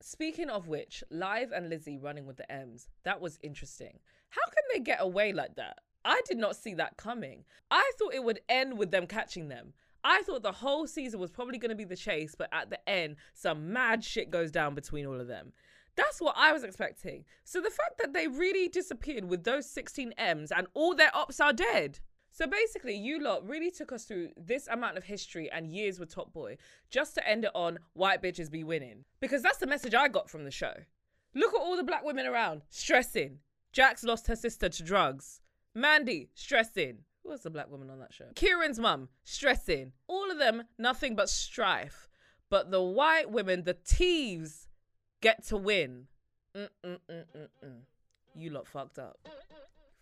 Speaking of which, Live and Lizzie running with the M's, that was interesting. How can they get away like that? I did not see that coming. I thought it would end with them catching them. I thought the whole season was probably going to be the chase, but at the end, some mad shit goes down between all of them. That's what I was expecting. So the fact that they really disappeared with those 16 M's and all their ops are dead. So basically, you lot really took us through this amount of history and years with Top Boy just to end it on white bitches be winning. Because that's the message I got from the show. Look at all the black women around, stressing. Jaq's lost her sister to drugs. Mandy, stressing. Who was the black woman on that show? Kieran's mum, stressing. All of them, nothing but strife. But the white women, the thieves, get to win. Mm-mm-mm-mm-mm. You lot fucked up.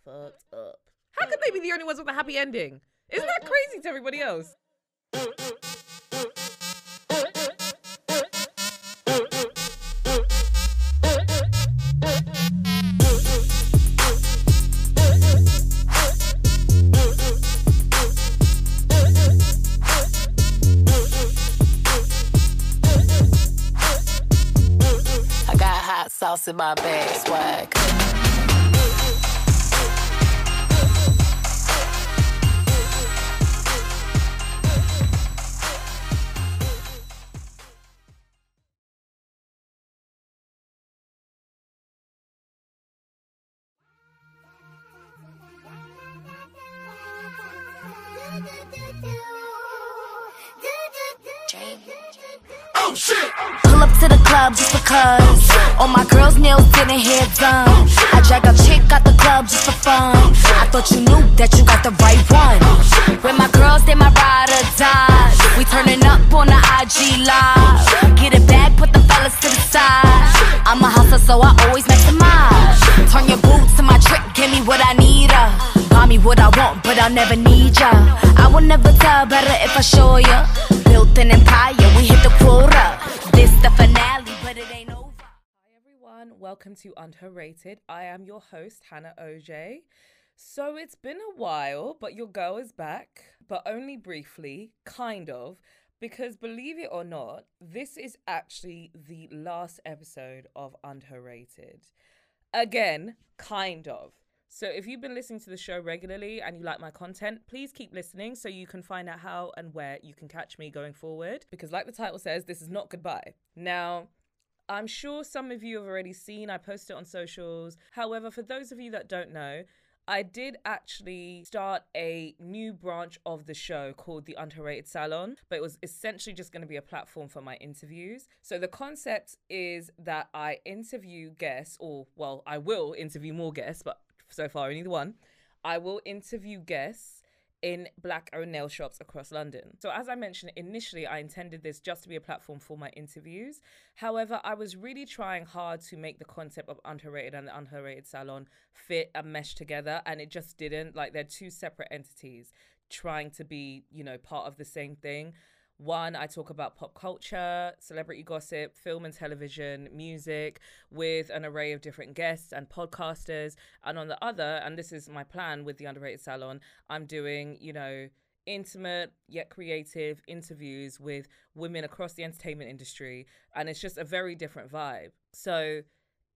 Fucked up. How could they be the only ones with a happy ending? Isn't that crazy to everybody else? I got hot sauce in my bag, swag. Didn't hair done. I drag a chick out the club just for fun. I thought you knew that you got the right one. With my girls, they my ride or die. We turning up on the IG live. Get it back, put the fellas to the side. I'm a hustler, so I always maximize. Turn your boots to my trick, give me what I need. Uh. Buy me what I want, but I'll never need ya. I will never tell better if I show ya. Built an empire, we hit the quota. Welcome to Underrated. I am your host, Hannah OJ. So it's been a while, but your girl is back, but only briefly, kind of, because believe it or not, this is actually the last episode of Underrated. Again, kind of. So if you've been listening to the show regularly and you like my content, please keep listening so you can find out how and where you can catch me going forward. Because, like the title says, this is not goodbye. Now, I'm sure some of you have already seen, I posted it on socials. However, for those of you that don't know, I did actually start a new branch of the show called the Underrated Salon, but it was essentially just going to be a platform for my interviews. So the concept is that I interview guests, or well, I will interview more guests, but so far only the one. I will interview guests in black owned nail shops across London. So, as I mentioned initially, I intended this just to be a platform for my interviews. However, I was really trying hard to make the concept of underrated and the underrated salon fit and mesh together, and it just didn't. Like, they're two separate entities trying to be, you know, part of the same thing. One, I talk about pop culture, celebrity gossip, film and television, music, with an array of different guests and podcasters. And on the other, and this is my plan with the Underrated Salon, I'm doing, you know, intimate yet creative interviews with women across the entertainment industry. And it's just a very different vibe. So,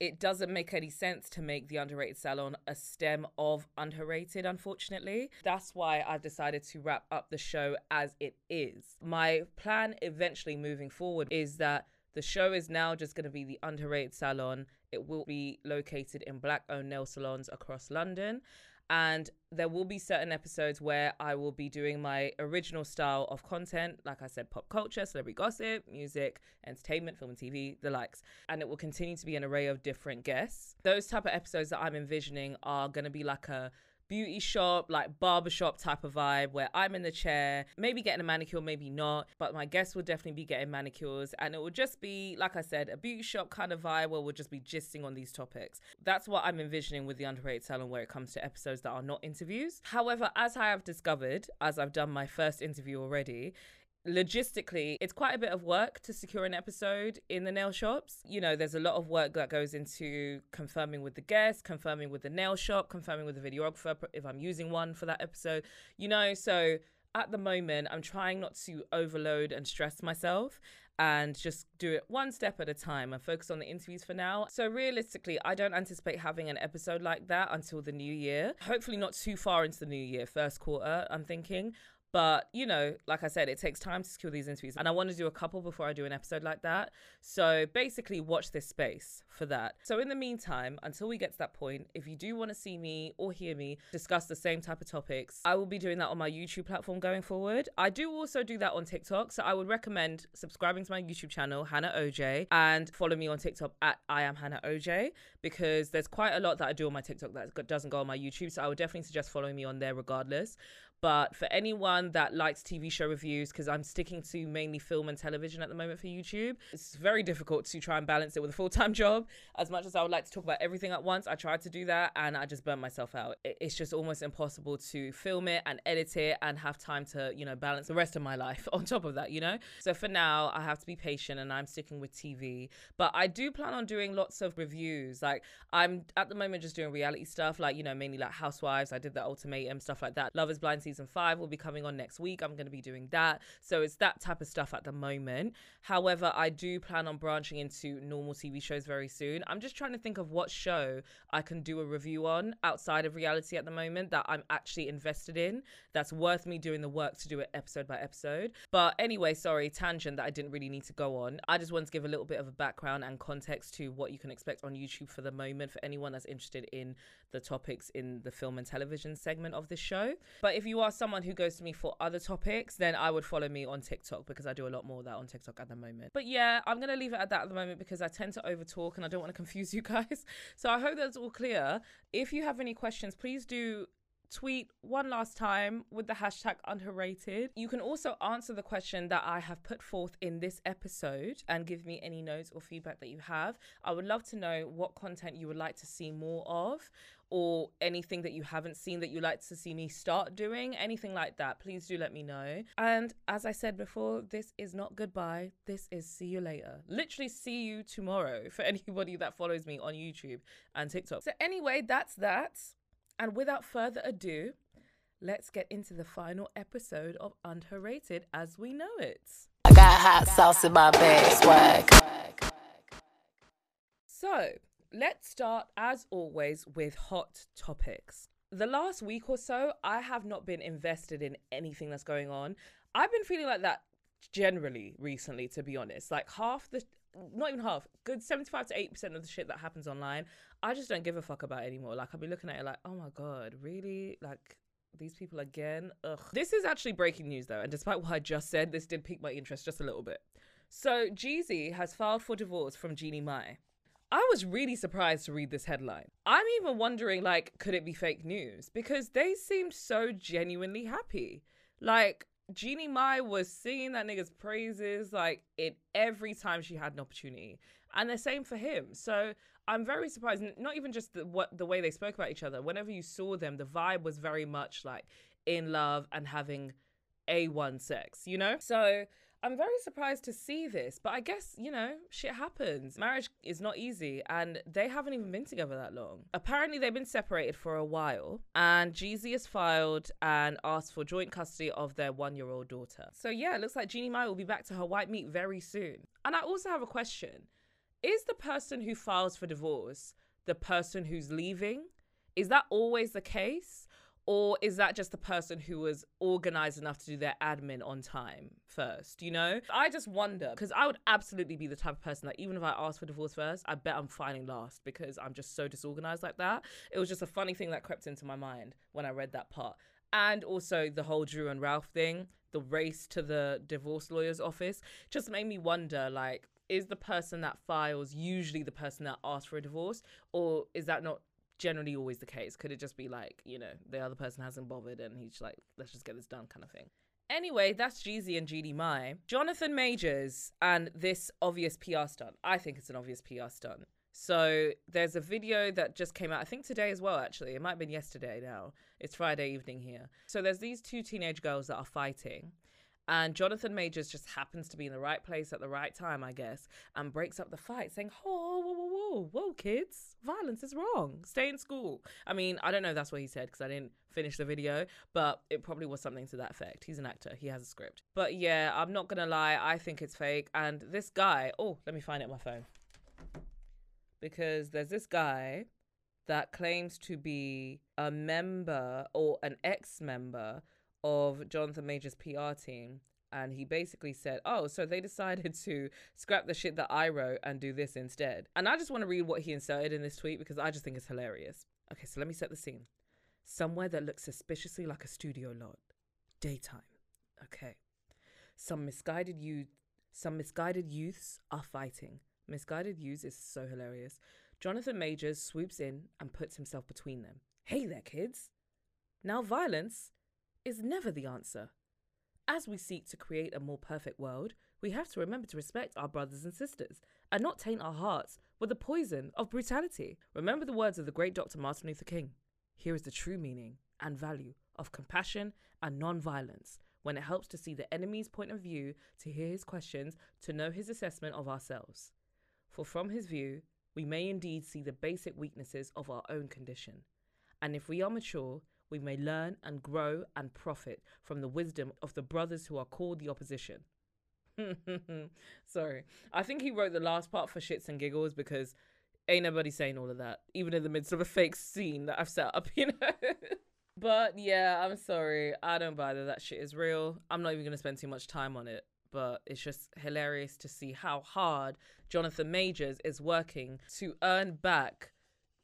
it doesn't make any sense to make the underrated salon a stem of underrated, unfortunately. That's why I've decided to wrap up the show as it is. My plan eventually moving forward is that the show is now just going to be the underrated salon. It will be located in black owned nail salons across London. And there will be certain episodes where I will be doing my original style of content, like I said, pop culture, celebrity gossip, music, entertainment, film and TV, the likes. And it will continue to be an array of different guests. Those type of episodes that I'm envisioning are going to be like a beauty shop, like barbershop type of vibe where I'm in the chair, maybe getting a manicure, maybe not, but my guests will definitely be getting manicures. And it will just be, like I said, a beauty shop kind of vibe where we'll just be gisting on these topics. That's what I'm envisioning with the Underrated Salon where it comes to episodes that are not interviews. However, as I have discovered, as I've done my first interview already, logistically, it's quite a bit of work to secure an episode in the nail shops. You know, there's a lot of work that goes into confirming with the guest, confirming with the nail shop, confirming with the videographer if I'm using one for that episode. You know, so at the moment, I'm trying not to overload and stress myself. and just do it one step at a time and focus on the interviews for now. So realistically, I don't anticipate having an episode like that until the new year. Hopefully not too far into the new year, first quarter, I'm thinking. But, you know, like I said, it takes time to secure these interviews. And I want to do a couple before I do an episode like that. So basically, watch this space for that. So, in the meantime, until we get to that point, if you do want to see me or hear me discuss the same type of topics, I will be doing that on my YouTube platform going forward. I do also do that on TikTok. So, I would recommend subscribing to my YouTube channel, Hannah OJ, and follow me on TikTok at I am Hannah OJ because there's quite a lot that I do on my TikTok that doesn't go on my YouTube. So, I would definitely suggest following me on there regardless. But for anyone that likes TV show reviews, because I'm sticking to mainly film and television at the moment for YouTube, it's very difficult to try and balance it with a full time job. As much as I would like to talk about everything at once, I tried to do that and I just burned myself out. It's just almost impossible to film it and edit it and have time to, you know, balance the rest of my life on top of that, you know? So for now, I have to be patient and I'm sticking with TV. But I do plan on doing lots of reviews. Like, I'm at the moment just doing reality stuff, like, you know, mainly like Housewives. I did the ultimatum, stuff like that. Love is Blind season five will be coming on next week. I'm going to be doing that. So it's that type of stuff at the moment. However, I do plan on branching into normal TV shows very soon. I'm just trying to think of what show I can do a review on outside of reality at the moment that I'm actually invested in that's worth me doing the work to do it episode by episode. But anyway, sorry, tangent that I didn't really need to go on. I just want to give a little bit of a background and context to what you can expect on YouTube for the moment for anyone that's interested in the topics in the film and television segment of this show. But if you are someone who goes to me for other topics, then I would follow me on TikTok because I do a lot more of that on TikTok at the moment. But yeah, I'm going to leave it at that at the moment because I tend to overtalk and I don't want to confuse you guys. So I hope that's all clear. If you have any questions, please do tweet one last time with the hashtag underrated. You can also answer the question that I have put forth in this episode and give me any notes or feedback that you have. I would love to know what content you would like to see more of or anything that you haven't seen that you like to see me start doing, anything like that, please do let me know. And as I said before, this is not goodbye. This is see you later. Literally see you tomorrow for anybody that follows me on YouTube and TikTok. So anyway, that's that. And without further ado, let's get into the final episode of Underrated as we know it. I got hot sauce in my bag, swag. So, let's start as always with hot topics. The last week or so, I have not been invested in anything that's going on. I've been feeling like that generally recently, to be honest. Like half the, not even half, good 75 to 8% of the shit that happens online, I just don't give a fuck about anymore. Like, I'll be looking at it like, oh my God, really? Like, these people again? Ugh. This is actually breaking news though, and despite what I just said, this did pique my interest just a little bit. So, Jeezy has filed for divorce from Jeannie Mai. I was really surprised to read this headline. I'm even wondering, like, could it be fake news? Because they seemed so genuinely happy. Like, Jeannie Mai was singing that nigga's praises, like, in every time she had an opportunity. And the same for him. So I'm very surprised. Not even just the, what the way they spoke about each other. Whenever you saw them, the vibe was very much like in love and having a1 sex, you know? So I'm very surprised to see this, but I guess, you know, shit happens. Marriage is not easy, and they haven't even been together that long. Apparently, they've been separated for a while, and Jeezy has filed and asked for joint custody of their one year old daughter. So, yeah, it looks like Jeannie Mai will be back to her white meat very soon. And I also have a question Is the person who files for divorce the person who's leaving? Is that always the case? Or is that just the person who was organized enough to do their admin on time first? You know? I just wonder because I would absolutely be the type of person that even if I ask for divorce first, I bet I'm filing last because I'm just so disorganized like that. It was just a funny thing that crept into my mind when I read that part. And also the whole Drew and Ralph thing, the race to the divorce lawyer's office, just made me wonder like, is the person that files usually the person that asks for a divorce? Or is that not generally always the case. Could it just be like, you know, the other person hasn't bothered and he's like, let's just get this done kind of thing. Anyway, that's Jeezy and Jeannie Mai. Jonathan Majors and this obvious PR stunt. I think it's an obvious PR stunt. So there's a video that just came out, I think today as well, actually. It might have been yesterday now. It's Friday evening here. So there's these two teenage girls that are fighting And Jonathan Majors just happens to be in the right place at the right time, I guess, and breaks up the fight, saying, "Whoa, whoa, whoa, whoa, whoa, kids! Violence is wrong. Stay in school." I mean, I don't know if that's what he said because I didn't finish the video, but it probably was something to that effect. He's an actor. He has a script. But yeah, I'm not gonna lie. I think it's fake. And this guy, oh, let me find it on my phone because there's this guy that claims to be a member or an ex-member of Jonathan Major's PR team. And he basically said, Oh, so they decided to scrap the shit that I wrote and do this instead. And I just want to read what he inserted in this tweet because I just think it's hilarious. Okay, so let me set the scene. Somewhere that looks suspiciously like a studio lot. Daytime. Okay. Some misguided youth some misguided youths are fighting. Misguided youths is so hilarious. Jonathan Majors swoops in and puts himself between them. Hey there, kids. Now violence is never the answer. As we seek to create a more perfect world, we have to remember to respect our brothers and sisters and not taint our hearts with the poison of brutality. Remember the words of the great Dr. Martin Luther King. Here is the true meaning and value of compassion and non-violence when it helps to see the enemy's point of view, to hear his questions, to know his assessment of ourselves. For from his view, we may indeed see the basic weaknesses of our own condition. And if we are mature, we may learn and grow and profit from the wisdom of the brothers who are called the opposition. Sorry. I think he wrote the last part for shits and giggles because ain't nobody saying all of that, even in the midst of a fake scene that I've set up, you know? but yeah, I'm sorry. I don't buy that that shit is real. I'm not even going to spend too much time on it. But it's just hilarious to see how hard Jonathan Majors is working to earn back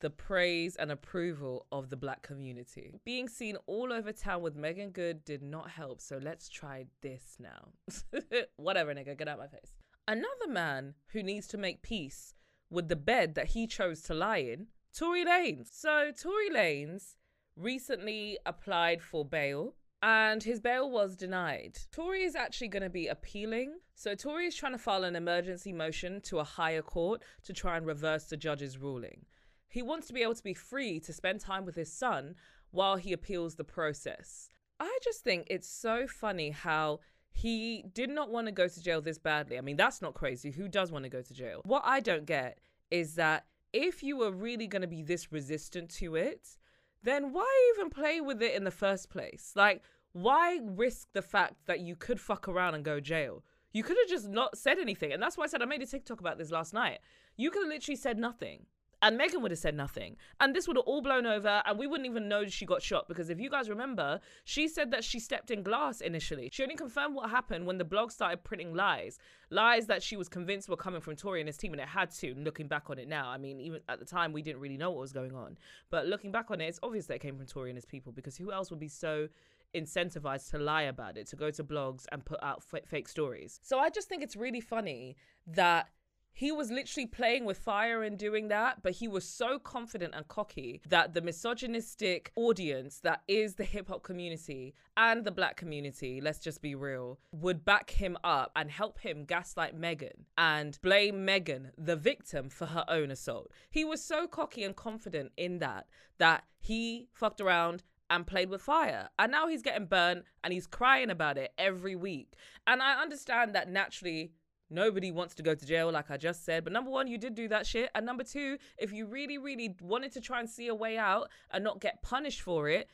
the praise and approval of the black community. Being seen all over town with Meagan Good did not help, so let's try this now. Whatever, nigga, get out my face. Another man who needs to make peace with the bed that he chose to lie in, Tory Lanez. So, Tory Lanez recently applied for bail and his bail was denied. Tory is actually going to be appealing. So Tory is trying to file an emergency motion to a higher court to try and reverse the judge's ruling. He wants to be able to be free to spend time with his son while he appeals the process. I just think it's so funny how he did not want to go to jail this badly. I mean, that's not crazy. Who does want to go to jail? What I don't get is that if you were really going to be this resistant to it, then why even play with it in the first place? Like, why risk the fact that you could fuck around and go jail? You could have just not said anything. And that's why I said I made a TikTok about this last night. You could have literally said nothing and Megan would have said nothing. And this would have all blown over, and we wouldn't even know she got shot. Because if you guys remember, she said that she stepped in glass initially. She only confirmed what happened when the blog started printing lies. Lies that she was convinced were coming from Tory and his team, and it had to, looking back on it now. I mean, even at the time, we didn't really know what was going on. But looking back on it, it's obvious that it came from Tory and his people, because who else would be so incentivized to lie about it, to go to blogs and put out f- fake stories? So I just think it's really funny that he was literally playing with fire and doing that, but he was so confident and cocky that the misogynistic audience that is the hip hop community and the black community, let's just be real, would back him up and help him gaslight Megan and blame Megan, the victim, for her own assault. He was so cocky and confident in that that he fucked around and played with fire. And now he's getting burned and he's crying about it every week. And I understand that naturally Nobody wants to go to jail, like I just said. But number one, you did do that shit. And number two, if you really, really wanted to try and see a way out and not get punished for it,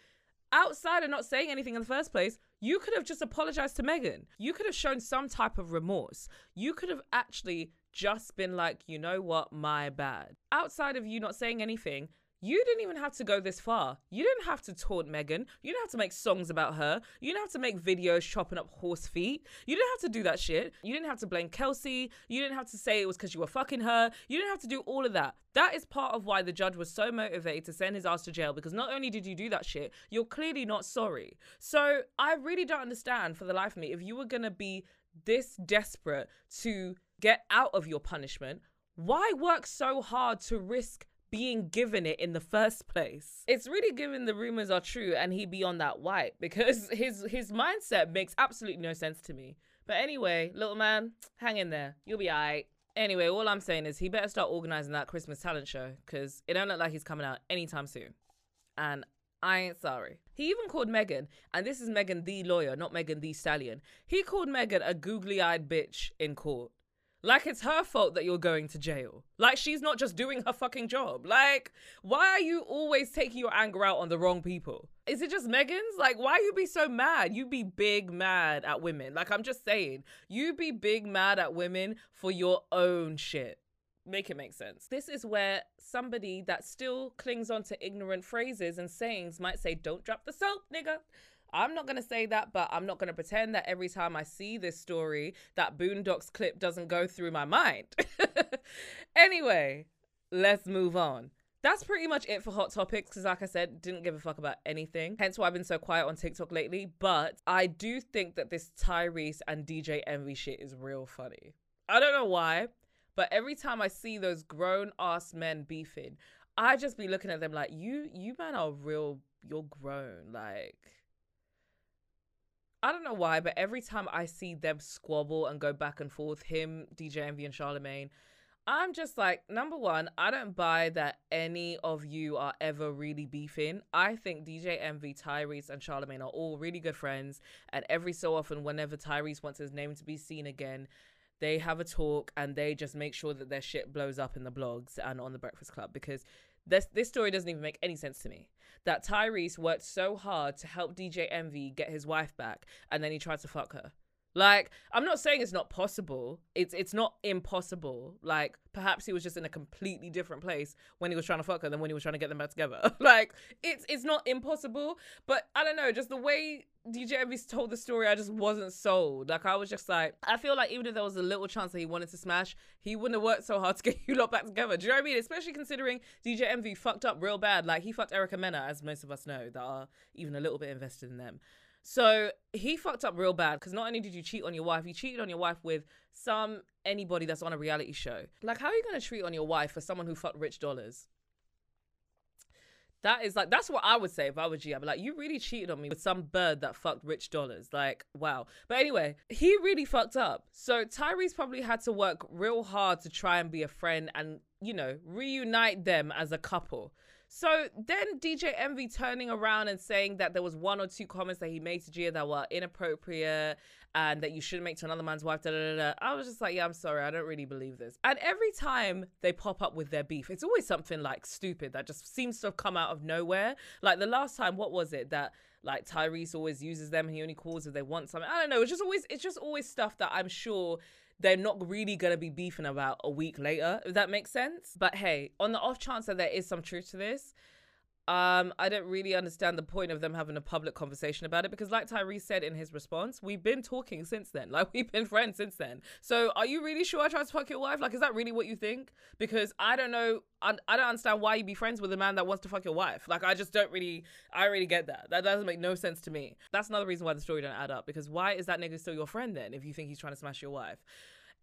outside of not saying anything in the first place, you could have just apologized to Megan. You could have shown some type of remorse. You could have actually just been like, you know what, my bad. Outside of you not saying anything, you didn't even have to go this far. You didn't have to taunt Megan. You didn't have to make songs about her. You didn't have to make videos chopping up horse feet. You didn't have to do that shit. You didn't have to blame Kelsey. You didn't have to say it was because you were fucking her. You didn't have to do all of that. That is part of why the judge was so motivated to send his ass to jail because not only did you do that shit, you're clearly not sorry. So I really don't understand for the life of me if you were to be this desperate to get out of your punishment, why work so hard to risk being given it in the first place. It's really given the rumors are true and he be on that white because his his mindset makes absolutely no sense to me. But anyway, little man, hang in there. You'll be alright. Anyway, all I'm saying is he better start organizing that Christmas talent show because it don't look like he's coming out anytime soon. And I ain't sorry. He even called Megan, and this is Megan the lawyer, not Megan Thee Stallion. He called Megan a googly eyed bitch in court. Like it's her fault that you're going to jail. Like she's not just doing her fucking job. Like, why are you always taking your anger out on the wrong people? Is it just Megan's? Like, why you be so mad? You be big mad at women. Like, I'm just saying, you be big mad at women for your own shit. Make it make sense. This is where somebody that still clings on to ignorant phrases and sayings might say, Don't drop the soap, nigga. I'm not going to say that, but I'm not going to pretend that every time I see this story, that Boondocks clip doesn't go through my mind. anyway, let's move on. That's pretty much it for Hot Topics because, like I said, didn't give a fuck about anything. Hence why I've been so quiet on TikTok lately. But I do think that this Tyrese and DJ Envy shit is real funny. I don't know why, but every time I see those grown ass men beefing, I just be looking at them like, you, you man are real, you're grown. Like, I don't know why, but every time I see them squabble and go back and forth, him, DJ Envy, and Charlemagne, I'm just like, number one, I don't buy that any of you are ever really beefing. I think DJ Envy, Tyrese, and Charlemagne are all really good friends. And every so often, whenever Tyrese wants his name to be seen again, they have a talk and they just make sure that their shit blows up in the blogs and on the Breakfast Club because this this story doesn't even make any sense to me. That Tyrese worked so hard to help DJ Envy get his wife back, and then he tried to fuck her. Like, I'm not saying it's not possible. It's it's not impossible. Like, perhaps he was just in a completely different place when he was trying to fuck her than when he was trying to get them back together. like, it's it's not impossible. But I don't know, just the way DJ Envy told the story, I just wasn't sold. Like, I was just like, I feel like even if there was a little chance that he wanted to smash, he wouldn't have worked so hard to get you lot back together. Do you know what I mean? Especially considering DJ Envy fucked up real bad. Like, he fucked Erica Mena, as most of us know, that are even a little bit invested in them. So he fucked up real bad because not only did you cheat on your wife, you cheated on your wife with some anybody that's on a reality show. Like, how are you gonna treat on your wife for someone who fucked Rich Dollaz? That is like that's what I would say if I was you. I'd be like, you really cheated on me with some bird that fucked Rich Dollaz. Like, wow. But anyway, he really fucked up. So Tyrese probably had to work real hard to try and be a friend and, you know, reunite them as a couple. So then DJ Envy turning around and saying that there was one or two comments that he made to Gia that were inappropriate and that you shouldn't make to another man's wife. Da, da, da. I was just like, yeah, I'm sorry, I don't really believe this. And every time they pop up with their beef, it's always something like stupid that just seems to have come out of nowhere. Like the last time, what was it that like Tyrese always uses them and he only calls if they want something? I don't know. It's just always it's just always stuff that I'm sure they're not really going to be beefing about a week later, if that makes sense. But hey, on the off chance that there is some truth to this, um, I don't really understand the point of them having a public conversation about it because, like Tyrese said in his response, we've been talking since then. Like, we've been friends since then. So, are you really sure I tried to fuck your wife? Like, is that really what you think? Because I don't know. I, I don't understand why you be friends with a man that wants to fuck your wife. Like, I just don't really, I really get that. That doesn't make no sense to me. That's another reason why the story don't add up because why is that nigga still your friend then if you think he's trying to smash your wife?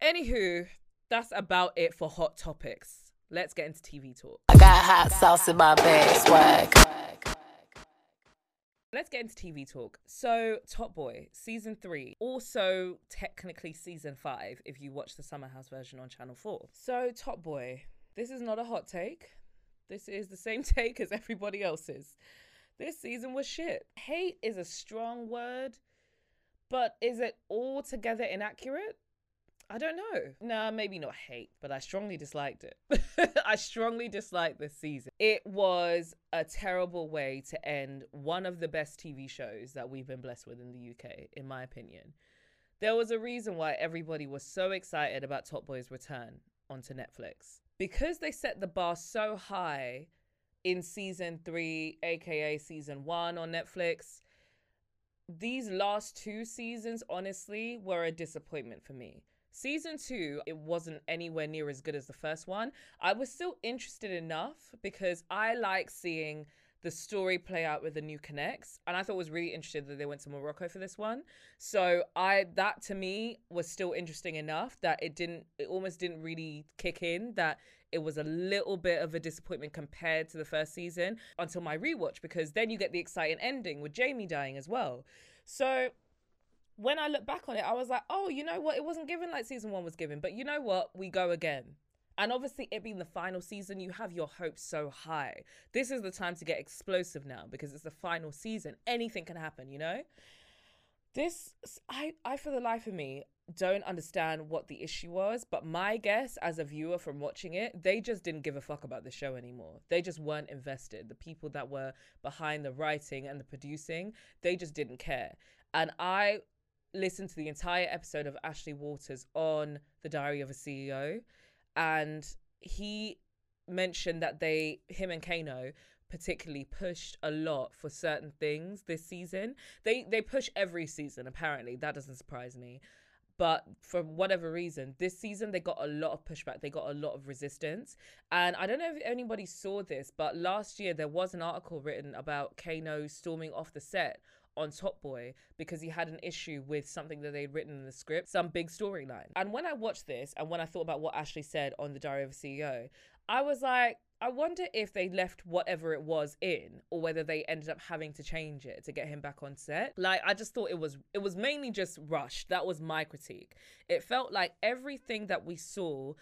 Anywho, that's about it for hot topics. Let's get into TV talk. I got hot sauce in my bag, swag. Let's get into TV talk. So, Top Boy, season three, also technically season five if you watch the Summerhouse version on Channel 4. So, Top Boy, this is not a hot take. This is the same take as everybody else's. This season was shit. Hate is a strong word, but is it altogether inaccurate? I don't know. Nah, maybe not hate, but I strongly disliked it. I strongly disliked this season. It was a terrible way to end one of the best TV shows that we've been blessed with in the UK, in my opinion. There was a reason why everybody was so excited about Top Boy's return onto Netflix. Because they set the bar so high in season three, aka season one on Netflix, these last two seasons, honestly, were a disappointment for me. Season two, it wasn't anywhere near as good as the first one. I was still interested enough because I like seeing the story play out with the new connects and i thought it was really interesting that they went to morocco for this one so i that to me was still interesting enough that it didn't it almost didn't really kick in that it was a little bit of a disappointment compared to the first season until my rewatch because then you get the exciting ending with jamie dying as well so when I look back on it, I was like, oh, you know what? It wasn't given like season one was given, but you know what? We go again. And obviously, it being the final season, you have your hopes so high. This is the time to get explosive now because it's the final season. Anything can happen, you know? This, I, I, for the life of me, don't understand what the issue was, but my guess as a viewer from watching it, they just didn't give a fuck about the show anymore. They just weren't invested. The people that were behind the writing and the producing, they just didn't care. And I listened to the entire episode of Ashley Walters on The Diary of a CEO, and he mentioned that they, him and Kano, particularly pushed a lot for certain things this season. They they push every season apparently. That doesn't surprise me. But for whatever reason, this season they got a lot of pushback. They got a lot of resistance. And I don't know if anybody saw this, but last year there was an article written about Kano storming off the set on Top Boy because he had an issue with something that they'd written in the script, some big storyline. And when I watched this and when I thought about what Ashley said on The Diary of a CEO, I was like, I wonder if they left whatever it was in or whether they ended up having to change it to get him back on set. Like I just thought it was it was mainly just rushed. That was my critique. It felt like everything that we saw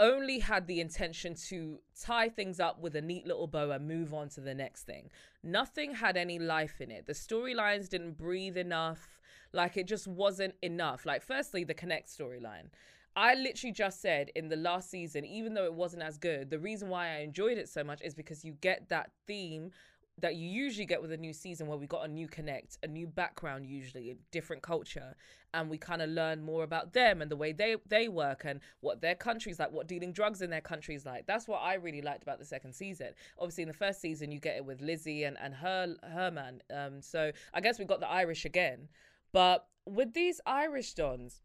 only had the intention to tie things up with a neat little bow and move on to the next thing. Nothing had any life in it. The storylines didn't breathe enough. Like it just wasn't enough. Like firstly the connect storyline. I literally just said in the last season, even though it wasn't as good, the reason why I enjoyed it so much is because you get that theme that you usually get with a new season where we got a new connect, a new background, usually a different culture, and we kind of learn more about them and the way they they work and what their country's like, what dealing drugs in their country's like. That's what I really liked about the second season. Obviously, in the first season, you get it with Lizzie and and her her man. Um, so I guess we got the Irish again, but with these Irish dons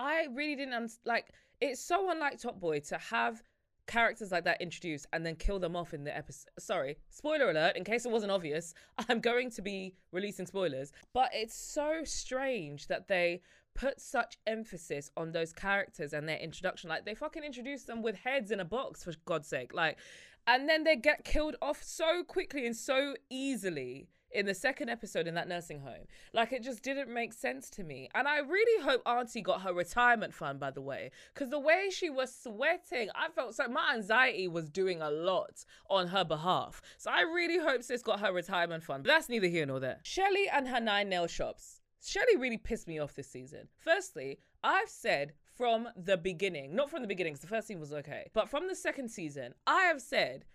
I really didn't like. It's so unlike Top Boy to have characters like that introduced and then kill them off in the episode. Sorry, spoiler alert, in case it wasn't obvious, I'm going to be releasing spoilers. But it's so strange that they put such emphasis on those characters and their introduction. Like they fucking introduce them with heads in a box, for God's sake. Like, and then they get killed off so quickly and so easily in the second episode in that nursing home. Like it just didn't make sense to me. And I really hope Auntie got her retirement fund, by the way, because the way she was sweating, I felt so my anxiety was doing a lot on her behalf. So I really hope sis got her retirement fund. But that's neither here nor there. Shelley and her nine nail shops. Shelley really pissed me off this season. Firstly, I've said from the beginning, not from the beginning, because the first season was okay, but from the second season, I have said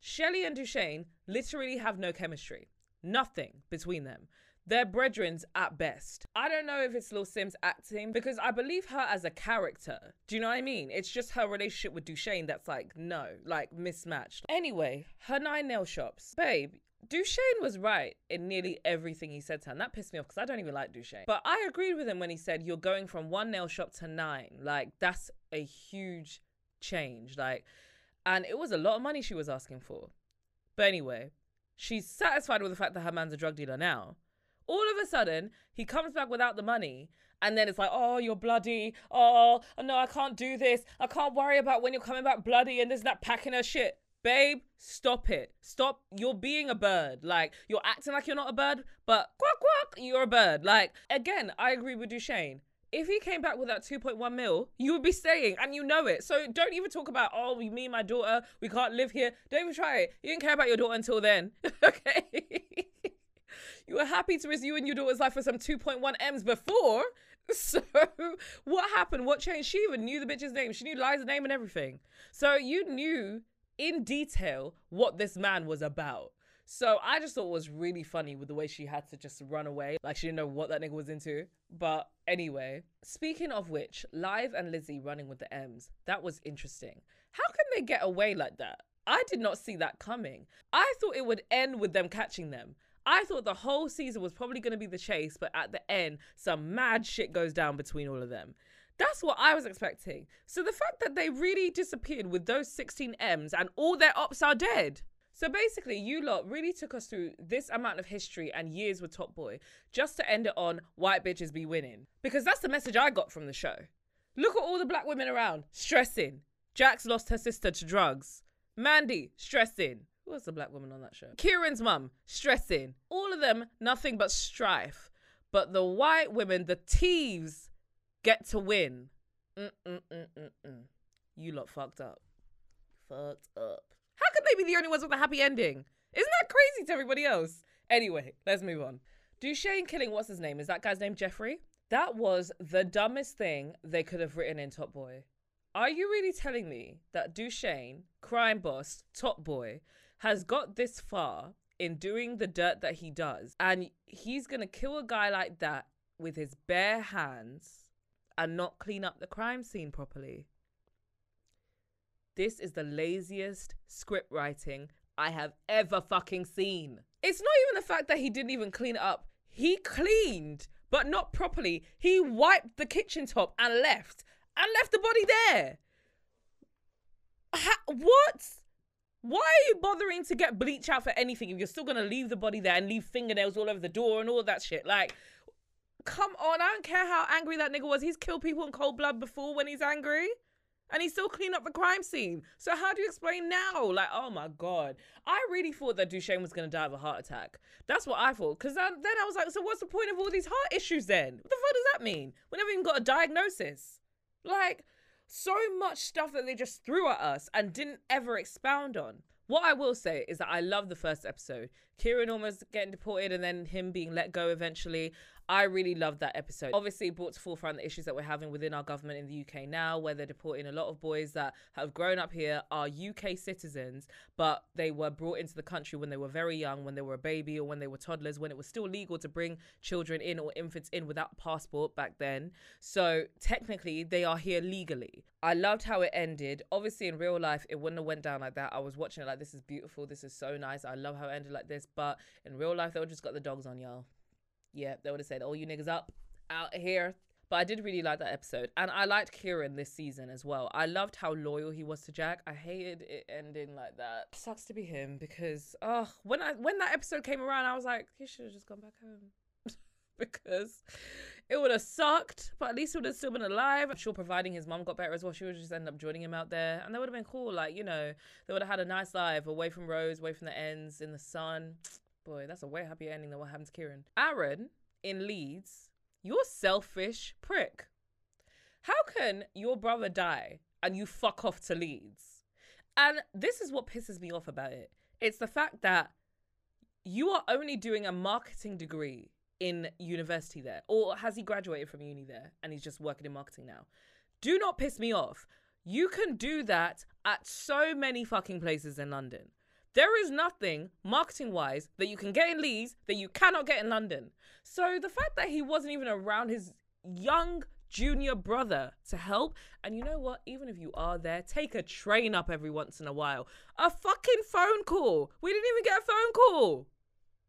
Shelley and Dushane literally have no chemistry. Nothing between them. They're brethrens at best. I don't know if it's Little Simz acting because I believe her as a character. Do you know what I mean? It's just her relationship with Dushane that's like, no, like mismatched. Anyway, her nine nail shops. Babe, Dushane was right in nearly everything he said to her. And that pissed me off because I don't even like Dushane. But I agreed with him when he said, you're going from one nail shop to nine. Like, that's a huge change. Like, and it was a lot of money she was asking for. But anyway, she's satisfied with the fact that her man's a drug dealer now. All of a sudden, he comes back without the money, and then it's like, oh, you're bloody. Oh, no, I can't do this. I can't worry about when you're coming back bloody and there's that packing her shit. Babe, stop it. Stop. You're being a bird. Like, you're acting like you're not a bird, but quack, quack, you're a bird. Like, again, I agree with Dushane if he came back with that 2.1 mil, you would be staying and you know it. So don't even talk about, oh, me and my daughter, we can't live here. Don't even try it. You didn't care about your daughter until then. okay. you were happy to risk you and your daughter's life for some 2.1 M's before. So what happened? What changed? She even knew the bitch's name. She knew Liza's name and everything. So you knew in detail what this man was about. So I just thought it was really funny with the way she had to just run away. Like she didn't know what that nigga was into. But anyway, speaking of which, Live and Lizzie running with the M's, that was interesting. How can they get away like that? I did not see that coming. I thought it would end with them catching them. I thought the whole season was probably going to be the chase, but at the end, some mad shit goes down between all of them. That's what I was expecting. So the fact that they really disappeared with those 16 M's and all their ops are dead. So basically, you lot really took us through this amount of history and years with Top Boy just to end it on white bitches be winning. Because that's the message I got from the show. Look at all the black women around, stressing. Jax lost her sister to drugs. Mandy, stressing. Who was the black woman on that show? Kieran's mum, stressing. All of them, nothing but strife. But the white women, the thieves, get to win. Mm-mm-mm-mm-mm. You lot fucked up. Fucked up. They be the only ones with a happy ending? Isn't that crazy to everybody else? Anyway, let's move on. Dushane killing what's his name? Is that guy's name Jeffrey? That was the dumbest thing they could have written in Top Boy. Are you really telling me that Dushane, crime boss, Top Boy, has got this far in doing the dirt that he does, and he's gonna kill a guy like that with his bare hands and not clean up the crime scene properly? This is the laziest script writing I have ever fucking seen. It's not even the fact that he didn't even clean it up. He cleaned, but not properly. He wiped the kitchen top and left, and left the body there. Ha- what? Why are you bothering to get bleach out for anything if you're still gonna leave the body there and leave fingernails all over the door and all that shit? Like, come on, I don't care how angry that nigga was. He's killed people in cold blood before when he's angry. And he still cleaned up the crime scene. So how do you explain now? Like, oh my god, I really thought that Dushane was gonna die of a heart attack. That's what I thought. Then, then I was like, so what's the point of all these heart issues then? What the fuck does that mean? We never even got a diagnosis. Like, so much stuff that they just threw at us and didn't ever expound on. What I will say is that I love the first episode. Kieran almost getting deported and then him being let go eventually. I really loved that episode. Obviously, it brought to forefront the issues that we're having within our government in the UK now, where they're deporting a lot of boys that have grown up here, are UK citizens, but they were brought into the country when they were very young, when they were a baby or when they were toddlers, when it was still legal to bring children in or infants in without a passport back then. So technically, they are here legally. I loved how it ended. Obviously, in real life, it wouldn't have went down like that. I was watching it like, this is beautiful. This is so nice. I love how it ended like this. But in real life, they would just got the dogs on y'all. Yeah, they would have said, "Oh, you niggas up out here." But I did really like that episode, and I liked Kieran this season as well. I loved how loyal he was to Jack. I hated it ending like that. Sucks to be him because, oh, when I when that episode came around, I was like, he should have just gone back home because it would have sucked. But at least he would have still been alive. I'm sure, providing his mom got better as well, she would just end up joining him out there, and that would have been cool. Like you know, they would have had a nice life away from Rose, away from the ends, in the sun. Boy, that's a way happier ending than what happened to Kieran. Aaron in Leeds, you're selfish prick. How can your brother die and you fuck off to Leeds? And this is what pisses me off about it. It's the fact that you are only doing a marketing degree in university there. Or has he graduated from uni there and he's just working in marketing now? Do not piss me off. You can do that at so many fucking places in London. There is nothing marketing wise that you can get in Leeds that you cannot get in London. So the fact that he wasn't even around his young junior brother to help, and you know what? Even if you are there, take a train up every once in a while. A fucking phone call. We didn't even get a phone call.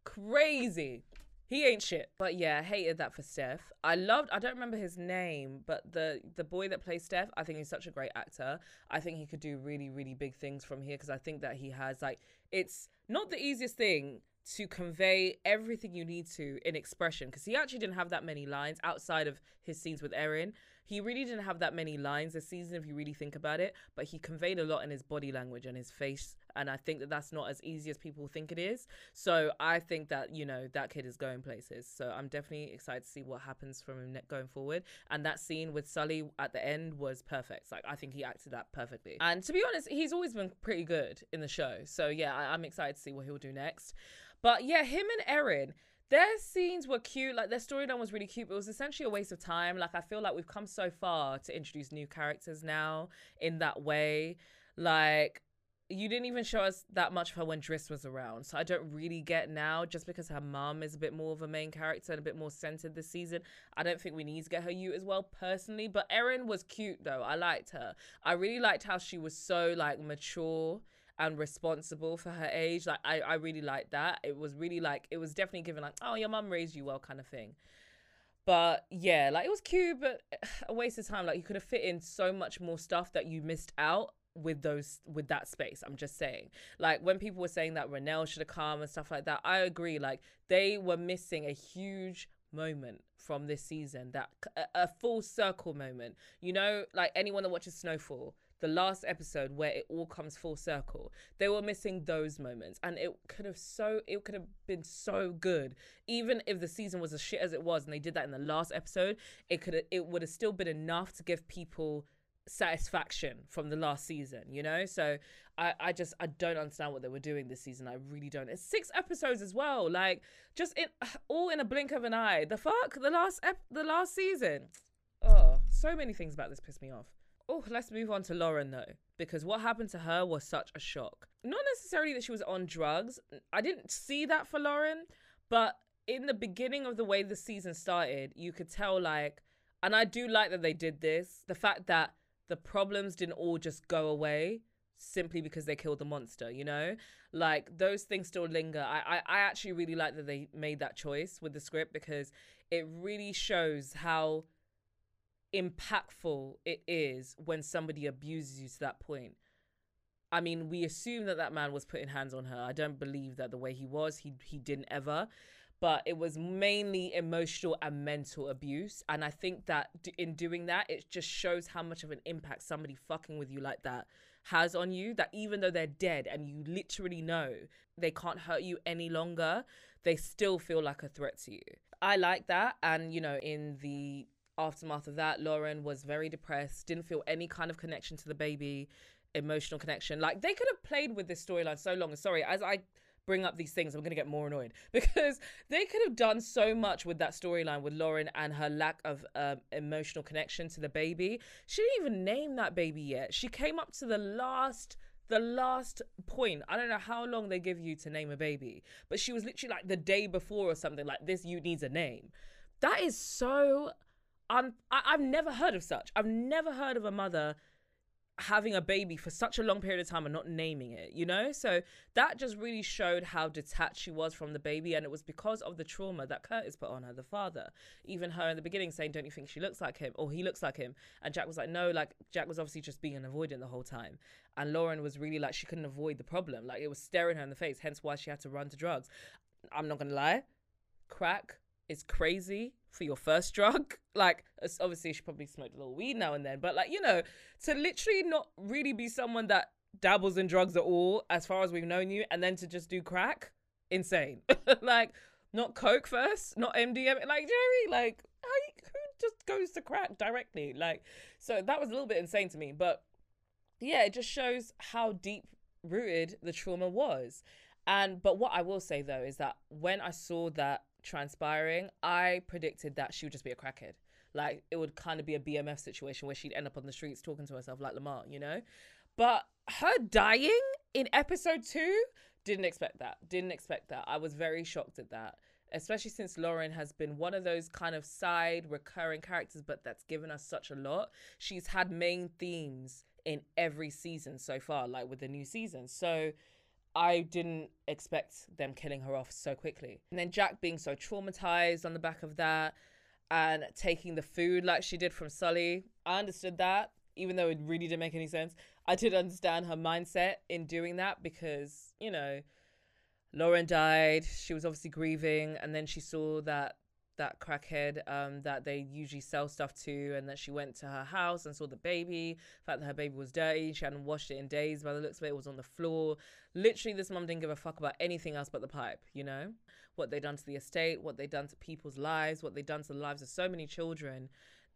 Crazy. He ain't shit. But yeah, hated that for Steph. I loved I don't remember his name, but the the boy that plays Steph, I think he's such a great actor. I think he could do really, really big things from here because I think that he has like it's not the easiest thing to convey everything you need to in expression because he actually didn't have that many lines outside of his scenes with Erin. He really didn't have that many lines this season if you really think about it, but he conveyed a lot in his body language and his face and I think that that's not as easy as people think it is. So I think that you know that kid is going places. So I'm definitely excited to see what happens from him going forward. And that scene with Sully at the end was perfect. Like I think he acted that perfectly. And to be honest, he's always been pretty good in the show. So yeah, I- I'm excited to see what he'll do next. But yeah, him and Erin. Their scenes were cute, like their storyline was really cute, but it was essentially a waste of time. Like I feel like we've come so far to introduce new characters now in that way. Like you didn't even show us that much of her when Driss was around. So I don't really get now, just because her mum is a bit more of a main character and a bit more centered this season. I don't think we need to get her you as well, personally. But Erin was cute though. I liked her. I really liked how she was so like mature and responsible for her age. Like I, I really liked that. It was really like it was definitely given like, oh, your mum raised you well kind of thing. But yeah, like it was cute, but a waste of time. Like you could have fit in so much more stuff that you missed out with those with that space i'm just saying like when people were saying that Ra'Nell should have come and stuff like that i agree like they were missing a huge moment from this season that a, a full circle moment you know like anyone that watches snowfall the last episode where it all comes full circle they were missing those moments and it could have so it could have been so good even if the season was as shit as it was and they did that in the last episode it could it would have still been enough to give people satisfaction from the last season, you know? So I, I just I don't understand what they were doing this season. I really don't. It's six episodes as well. Like just in all in a blink of an eye. The fuck? The last ep- the last season. Oh, so many things about this piss me off. Oh, let's move on to Lauren though, because what happened to her was such a shock. Not necessarily that she was on drugs. I didn't see that for Lauren, but in the beginning of the way the season started, you could tell like and I do like that they did this. The fact that the problems didn't all just go away simply because they killed the monster, you know? Like those things still linger. I, I, I actually really like that they made that choice with the script because it really shows how impactful it is when somebody abuses you to that point. I mean, we assume that that man was putting hands on her. I don't believe that the way he was, he he didn't ever but it was mainly emotional and mental abuse. And I think that in doing that, it just shows how much of an impact somebody fucking with you like that has on you. That even though they're dead and you literally know they can't hurt you any longer, they still feel like a threat to you. I like that. And, you know, in the aftermath of that, Lauren was very depressed, didn't feel any kind of connection to the baby, emotional connection. Like they could have played with this storyline so long. Sorry, as I bring up these things, I'm going to get more annoyed because they could have done so much with that storyline with Lauren and her lack of um, emotional connection to the baby. She didn't even name that baby yet. She came up to the last the last point. I don't know how long they give you to name a baby, but she was literally like the day before or something like this. You needs a name. That is so. Un- I- I've never heard of such. I've never heard of a mother having a baby for such a long period of time and not naming it, you know? So that just really showed how detached she was from the baby. And it was because of the trauma that Curtis put on her, the father. Even her in the beginning saying, Don't you think she looks like him? Or he looks like him. And Jack was like, No, like Jack was obviously just being an avoidant the whole time. And Lauren was really like, she couldn't avoid the problem. Like it was staring her in the face, hence why she had to run to drugs. I'm not gonna lie, crack is crazy for your first drug. Like, obviously, she probably smoked a little weed now and then, but like, you know, to literally not really be someone that dabbles in drugs at all, as far as we've known you, and then to just do crack, insane. like, not coke first, not MDM. Like, Jerry, like, how you, who just goes to crack directly? Like, so that was a little bit insane to me, but yeah, it just shows how deep rooted the trauma was. And but what I will say though is that when I saw that transpiring, I predicted that she would just be a crackhead. Like it would kind of be a BMF situation where she'd end up on the streets talking to herself like Lamar, you know? But her dying in episode two, didn't expect that. Didn't expect that. I was very shocked at that. Especially since Lauren has been one of those kind of side recurring characters, but that's given us such a lot. She's had main themes in every season so far, like with the new season. So I didn't expect them killing her off so quickly. And then Jack being so traumatized on the back of that and taking the food like she did from Sully. I understood that, even though it really didn't make any sense. I did understand her mindset in doing that because, you know, Lauren died. She was obviously grieving. And then she saw that that crackhead um, that they usually sell stuff to, and that she went to her house and saw the baby. The fact that her baby was dirty, she hadn't washed it in days. By the looks of it, it was on the floor. Literally, this mum didn't give a fuck about anything else but the pipe. You know what they done to the estate, what they done to people's lives, what they done to the lives of so many children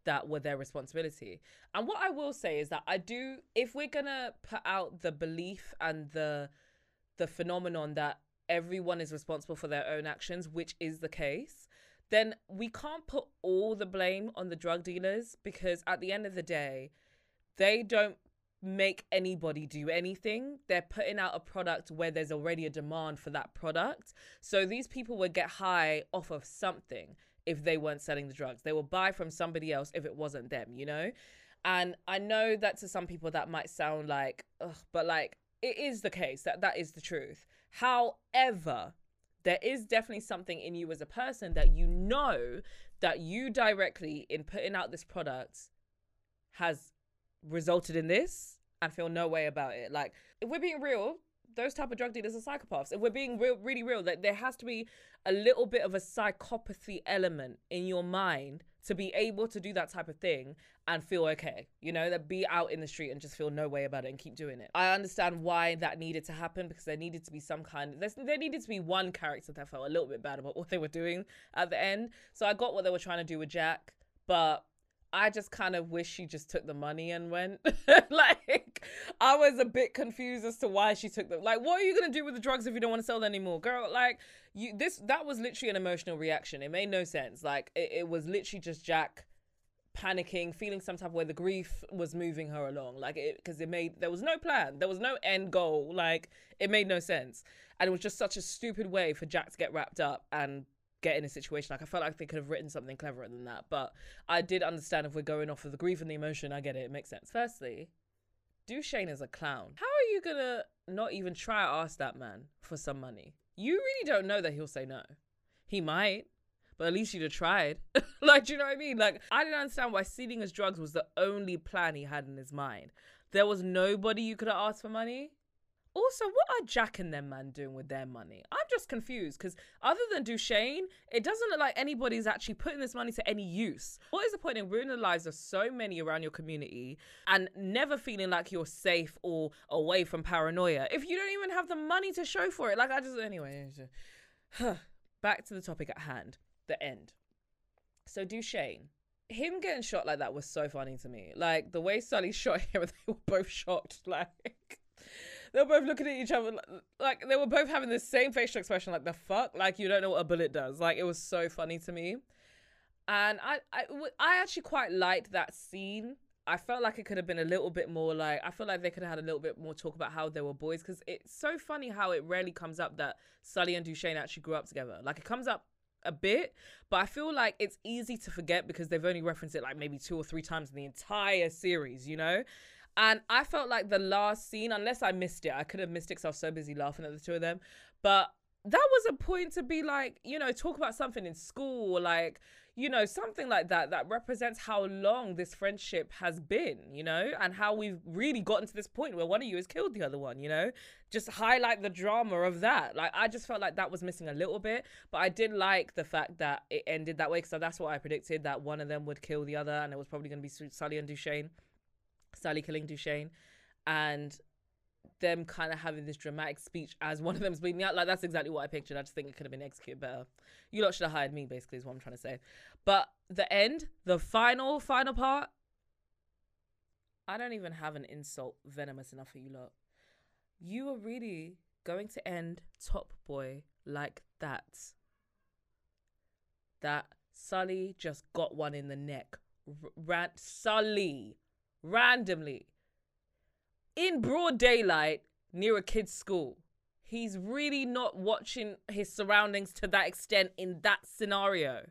that were their responsibility. And what I will say is that I do, if we're gonna put out the belief and the the phenomenon that everyone is responsible for their own actions, which is the case then we can't put all the blame on the drug dealers because at the end of the day, they don't make anybody do anything. They're putting out a product where there's already a demand for that product. So these people would get high off of something if they weren't selling the drugs. They will buy from somebody else if it wasn't them, you know? And I know that to some people that might sound like, but like it is the case that that is the truth. However, there is definitely something in you as a person that you know that you directly in putting out this product has resulted in this and feel no way about it. Like if we're being real, those type of drug dealers are psychopaths. If we're being real, really real, that there has to be a little bit of a psychopathy element in your mind to be able to do that type of thing and feel okay. You know, that be out in the street and just feel no way about it and keep doing it. I understand why that needed to happen because there needed to be some kind there needed to be one character that felt a little bit bad about what they were doing at the end. So I got what they were trying to do with Jack, but I just kind of wish she just took the money and went. like, I was a bit confused as to why she took them. Like, what are you gonna do with the drugs if you don't want to sell them anymore, girl? Like, you this that was literally an emotional reaction. It made no sense. Like, it, it was literally just Jack panicking, feeling some type of way. The grief was moving her along, like it because it made there was no plan, there was no end goal. Like, it made no sense, and it was just such a stupid way for Jack to get wrapped up and get in a situation. Like I felt like they could have written something cleverer than that. But I did understand if we're going off of the grief and the emotion, I get it. It makes sense. Firstly, Dushane is a clown. How are you gonna not even try to ask that man for some money? You really don't know that he'll say no. He might, but at least you'd have tried. like, do you know what I mean? Like, I didn't understand why stealing his drugs was the only plan he had in his mind. There was nobody you could have asked for money. Also, what are Jack and them man doing with their money? I'm just confused because other than Dushane, it doesn't look like anybody's actually putting this money to any use. What is the point in ruining the lives of so many around your community and never feeling like you're safe or away from paranoia if you don't even have the money to show for it? Like, I just, anyway, back to the topic at hand the end. So, Dushane, him getting shot like that was so funny to me. Like, the way Sully shot him, they were both shocked. Like, they were both looking at each other like, they were both having the same facial expression like the fuck? Like you don't know what a bullet does. Like it was so funny to me. And I, I i actually quite liked that scene. I felt like it could have been a little bit more like i feel like they could have had a little bit more talk about how they were boys because it's so funny how it rarely comes up that sully and dushane actually grew up together. Like it comes up a bit, but I feel like it's easy to forget because they've only referenced it like maybe two or three times in the entire series, you know? And I felt like the last scene, unless I missed it, I could have missed it because I was so busy laughing at the two of them. But that was a point to be like, you know, talk about something in school, like, you know, something like that that represents how long this friendship has been, you know, and how we've really gotten to this point where one of you has killed the other one, you know, just highlight the drama of that. Like, I just felt like that was missing a little bit, but I did like the fact that it ended that way because that's what I predicted that one of them would kill the other, and it was probably going to be Sully and Dushane. Sally killing Dushane, and them kind of having this dramatic speech as one of them's bleeding out. Like that's exactly what I pictured. I just think it could have been executed better. You lot should have hired me, basically, is what I'm trying to say. But the end, the final, final part, I don't even have an insult venomous enough for you lot. You are really going to end Top Boy like that. That Sully just got one in the neck. R- Rant Sully randomly in broad daylight near a kid's school. He's really not watching his surroundings to that extent in that scenario.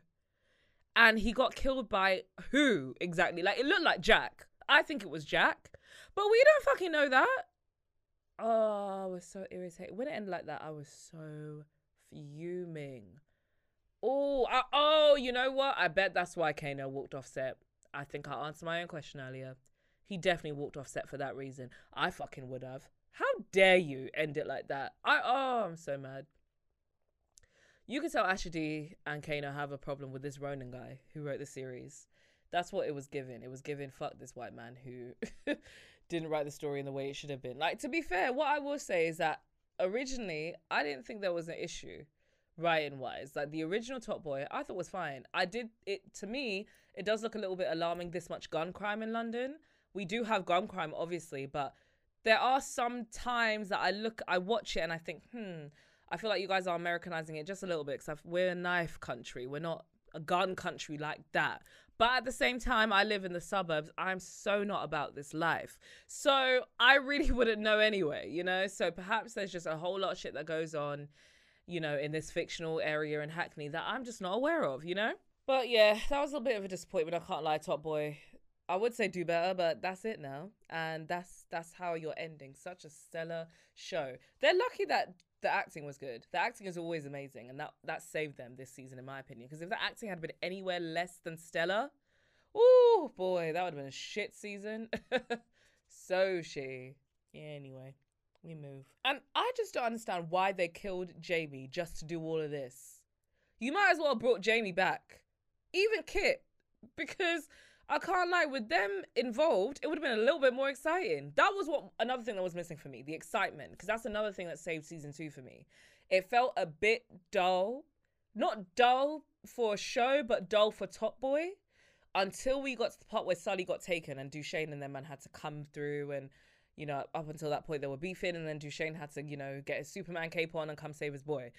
And he got killed by who exactly? Like, it looked like Jack. I think it was Jack. But we don't fucking know that. Oh, I was so irritated. When it ended like that, I was so fuming. Oh, oh, you know what? I bet that's why Kano walked off set. I think I answered my own question earlier. He definitely walked off set for that reason. I fucking would have. How dare you end it like that? I oh, I'm so mad. You can tell Asher D and Kano have a problem with this Ronan guy who wrote the series. That's what it was given. It was given fuck this white man who didn't write the story in the way it should have been. Like to be fair, what I will say is that originally I didn't think there was an issue writing wise. Like the original Top Boy, I thought was fine. I did it to me, it does look a little bit alarming this much gun crime in London we do have gun crime, obviously, but there are some times that I look, I watch it and I think, hmm, I feel like you guys are Americanizing it just a little bit because we're a knife country. We're not a gun country like that. But at the same time, I live in the suburbs. I'm so not about this life. So I really wouldn't know anyway, you know? So perhaps there's just a whole lot of shit that goes on, you know, in this fictional area in Hackney that I'm just not aware of, you know? But yeah, that was a bit of a disappointment. I can't lie, Top Boy. I would say do better, but that's it now, and that's that's how you're ending such a stellar show. They're lucky that the acting was good. The acting is always amazing, and that that saved them this season, in my opinion. Because if the acting had been anywhere less than stellar, oh boy, that would have been a shit season. so she. Yeah, anyway, we move. And I just don't understand why they killed Jamie just to do all of this. You might as well have brought Jamie back, even Kit, because I can't lie, with them involved, it would have been a little bit more exciting. That was what another thing that was missing for me, the excitement, because that's another thing that saved season two for me. It felt a bit dull, not dull for a show, but dull for Top Boy. until we got to the part where Sully got taken and Dushane and them man had to come through and you know up until that point they were beefing and then Dushane had to you know get his Superman cape on and come save his boy.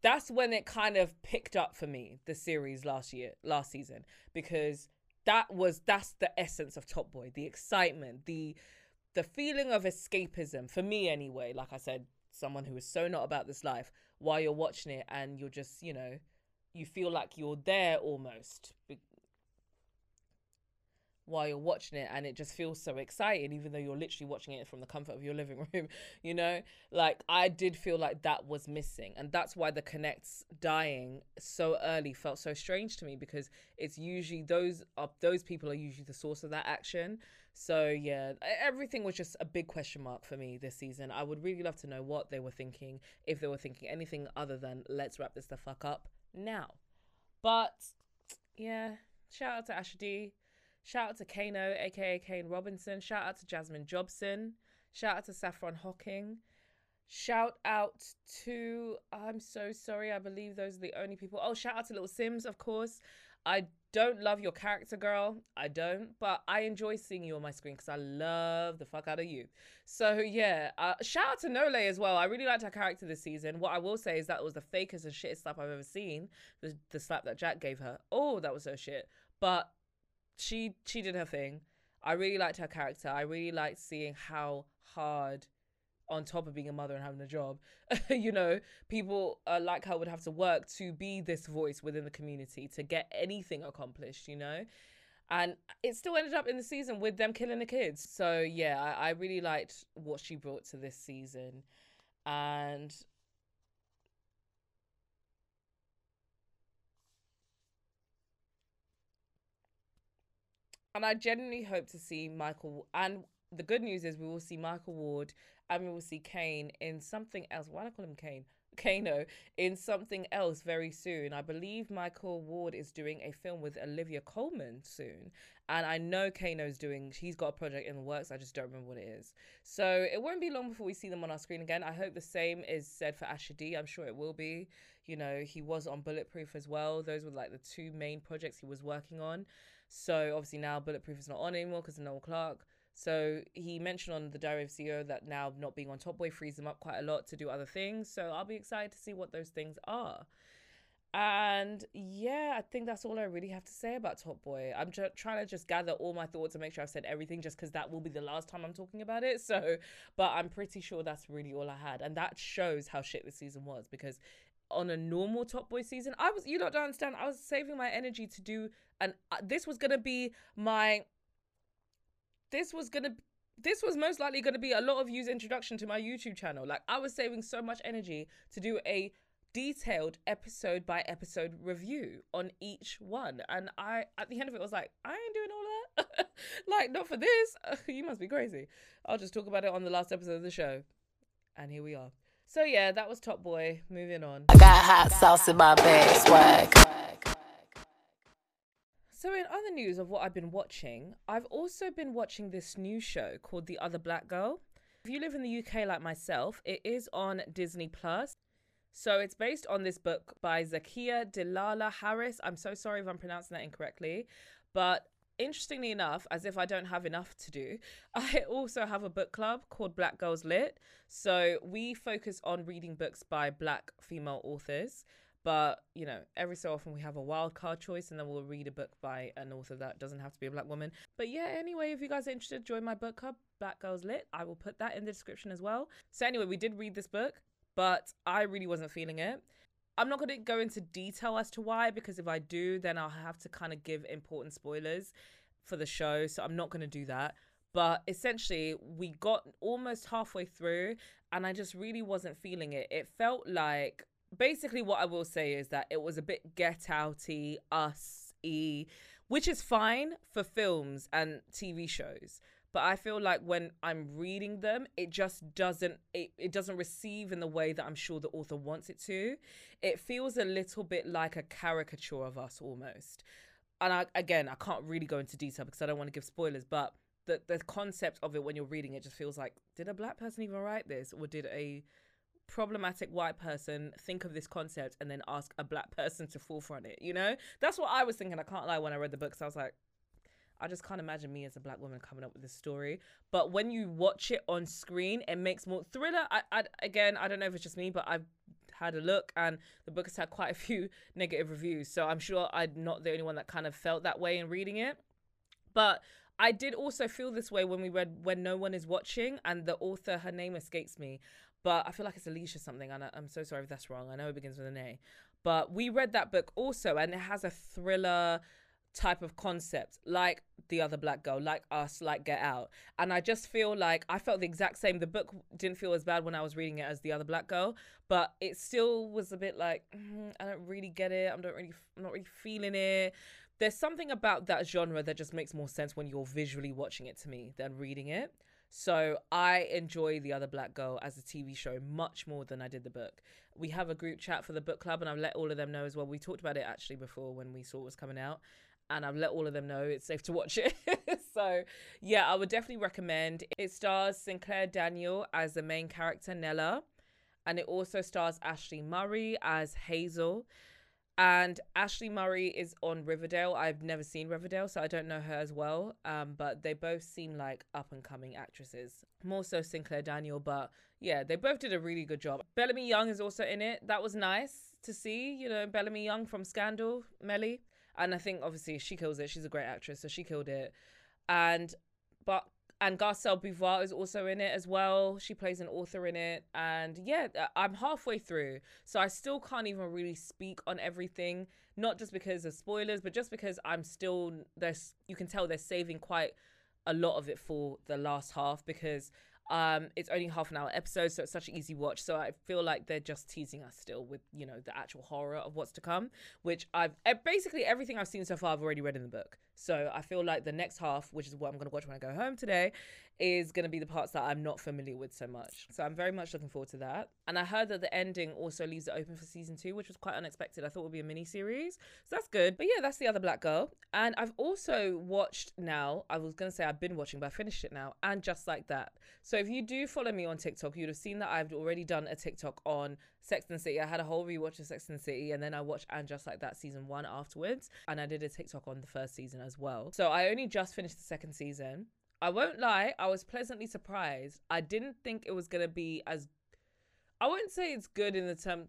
That's when it kind of picked up for me the series last year, last season because that was that's the essence of Top Boy, the excitement, the the feeling of escapism for me anyway. Like I said, someone who is so not about this life while you're watching it and you're just you know you feel like you're there almost while you're watching it and it just feels so exciting even though you're literally watching it from the comfort of your living room you know? Like i did feel like that was missing and that's why the connects dying so early felt so strange to me because it's usually those are those people are usually the source of that action. So yeah everything was just a big question mark for me this season. I would really love to know what they were thinking if they were thinking anything other than let's wrap this the fuck up now. But yeah shout out to asher d Shout out to Kano, aka Kane Robinson. Shout out to Jasmine Jobson. Shout out to Saffron Hocking. Shout out to, I'm so sorry, I believe those are the only people. Oh, shout out to Little Simz, of course. I don't love your character, girl. I don't, but I enjoy seeing you on my screen because I love the fuck out of you. So yeah, uh, shout out to Nole as well. I really liked her character this season. What I will say is that was the fakest and shittest slap I've ever seen. The the slap that Jack gave her. Oh, that was so shit. But she she did her thing. I really liked her character. I really liked seeing how hard, on top of being a mother and having a job, you know, people uh, like her would have to work to be this voice within the community to get anything accomplished. You know, and it still ended up in the season with them killing the kids. So yeah, I, I really liked what she brought to this season, and and I genuinely hope to see Michael. And the good news is we will see Michael Ward and we will see Kane in something else. Why do I call him Kane? Kano in something else very soon. I believe Michael Ward is doing a film with Olivia Colman soon. And I know Kano's doing, he's got a project in the works. I just don't remember what it is. So it won't be long before we see them on our screen again. I hope the same is said for Asher D. I'm sure it will be. You know, he was on Bulletproof as well. Those were like the two main projects he was working on. So obviously now Bulletproof is not on anymore because of Noel Clarke. So he mentioned on the Diary of CEO that now not being on Top Boy frees him up quite a lot to do other things. So I'll be excited to see what those things are. And yeah, I think that's all I really have to say about Top Boy. I'm just trying to just gather all my thoughts and make sure I've said everything just because that will be the last time I'm talking about it. So, but I'm pretty sure that's really all I had. And that shows how shit this season was because on a normal Top Boy season, I was, you don't understand, I was saving my energy to do and uh, this was gonna be my this was gonna this was most likely to be a lot of you's introduction to my YouTube channel. Like I was saving so much energy to do a detailed episode by episode review on each one. And I at the end of it was like, I ain't doing all that. like not for this. you must be crazy. I'll just talk about it on the last episode of the show. And here we are. So yeah, that was Top Boy. Moving on. I got hot sauce in my bag, swag. So, in other news of what I've been watching, I've also been watching this new show called The Other Black Girl. If you live in the UK like myself, it is on Disney Plus. So, it's based on this book by Zakiya Dalila Harris. I'm so sorry if I'm pronouncing that incorrectly, but interestingly enough, as if I don't have enough to do, I also have a book club called Black Girls Lit. So we focus on reading books by black female authors. But, you know, every so often we have a wild card choice and then we'll read a book by an author that doesn't have to be a black woman. But yeah, anyway, if you guys are interested, join my book club, Black Girls Lit. I will put that in the description as well. So anyway, we did read this book, but I really wasn't feeling it. I'm not going to go into detail as to why, because if I do, then I'll have to kind of give important spoilers for the show. So I'm not going to do that. But essentially, we got almost halfway through, and I just really wasn't feeling it. It felt like basically what I will say is that it was a bit get outy, us which is fine for films and TV shows. But I feel like when I'm reading them, it just doesn't it, it doesn't receive in the way that I'm sure the author wants it to. It feels a little bit like a caricature of us almost. And I, again, I can't really go into detail because I don't want to give spoilers, but the the concept of it when you're reading it just feels like did a black person even write this or did a problematic white person think of this concept and then ask a black person to forefront it you know that's what i was thinking i can't lie when i read the book books i was like I just can't imagine me as a black woman coming up with this story. But when you watch it on screen, it makes more thriller. I, I again, I don't know if it's just me, but I've had a look and the book has had quite a few negative reviews. So I'm sure I'm not the only one that kind of felt that way in reading it. But I did also feel this way when we read When No One Is Watching, and the author, her name escapes me, but I feel like it's Alicia something, and I, I'm so sorry if that's wrong. I know it begins with an A. But we read that book also, and it has a thriller type of concept, like the other black girl, like us, like Get Out. And I just feel like I felt the exact same. The book didn't feel as bad when I was reading it as the other black girl, but it still was a bit like mm, I don't really get it. I'm not really, I'm not really feeling it. There's something about that genre that just makes more sense when you're visually watching it to me than reading it. So I enjoy The Other Black Girl as a TV show much more than I did the book. We have a group chat for the book club, and I've let all of them know as well. We talked about it actually before when we saw it was coming out, and I've let all of them know it's safe to watch it. so yeah, I would definitely recommend. It stars Sinclair Daniel as the main character Nella, and it also stars Ashleigh Murray as Hazel. And Ashleigh Murray is on Riverdale. I've never seen Riverdale, so I don't know her as well. Um, but they both seem like up and coming actresses. More so Sinclair Daniel, but yeah, they both did a really good job. Bellamy Young is also in it. That was nice to see. You know, Bellamy Young from Scandal, Mellie. And I think obviously she kills it. She's a great actress, so she killed it. And but and Garcelle Beauvais is also in it as well. She plays an author in it. And yeah, uh, I'm halfway through. So I still can't even really speak on everything, not just because of spoilers, but just because I'm still there's you can tell they're saving quite a lot of it for the last half because um, it's only half an hour episode, so it's such an easy watch. So I feel like they're just teasing us still with you know the actual horror of what's to come, which I've basically everything I've seen so far I've already read in the book. So I feel like the next half, which is what I'm going to watch when I go home today, is going to be the parts that I'm not familiar with so much. So I'm very much looking forward to that. And I heard that the ending also leaves it open for season two, which was quite unexpected. I thought it would be a mini series. So that's good. But yeah, that's the other black girl. And I've also watched now, I was going to say I've been watching, but I finished it now. And just like that. So if you do follow me on TikTok, you'd have seen that I've already done a TikTok on Sex and the City. I had a whole rewatch of Sex and the City, and then I watched And Just Like That season one afterwards. And I did a TikTok on the first season as well. So I only just finished the second season. I won't lie, I was pleasantly surprised. I didn't think it was to be as. I wouldn't say it's good in the term.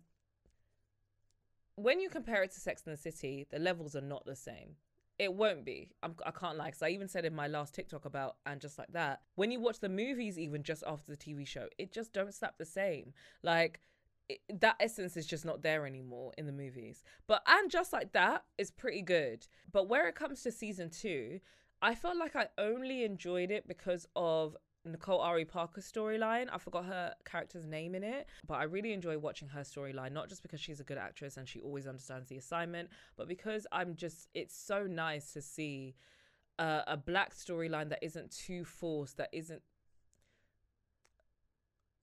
When you compare it to Sex and the City, the levels are not the same. It won't be. I'm, I can't lie. Because I even said in my last TikTok about and just like that. When you watch the movies, even just after the TV show, it just don't slap the same. Like it, that essence is just not there anymore in the movies. But and just like that is pretty good. But where it comes to season two, I felt like I only enjoyed it because of Nicole Ari Parker's storyline. I forgot her character's name in it, but I really enjoy watching her storyline, not just because she's a good actress and she always understands the assignment, but because I'm just, it's so nice to see uh, a black storyline that isn't too forced, that isn't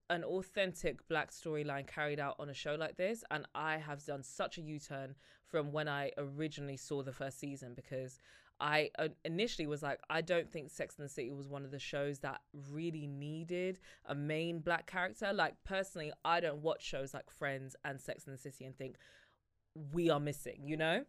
an authentic black storyline carried out on a show like this. And I have done such a U turn from when I originally saw the first season because I uh, initially was like, I don't think Sex and the City was one of the shows that really needed a main black character. Like, personally, I don't watch shows like Friends and Sex and the City and think we are missing, you know?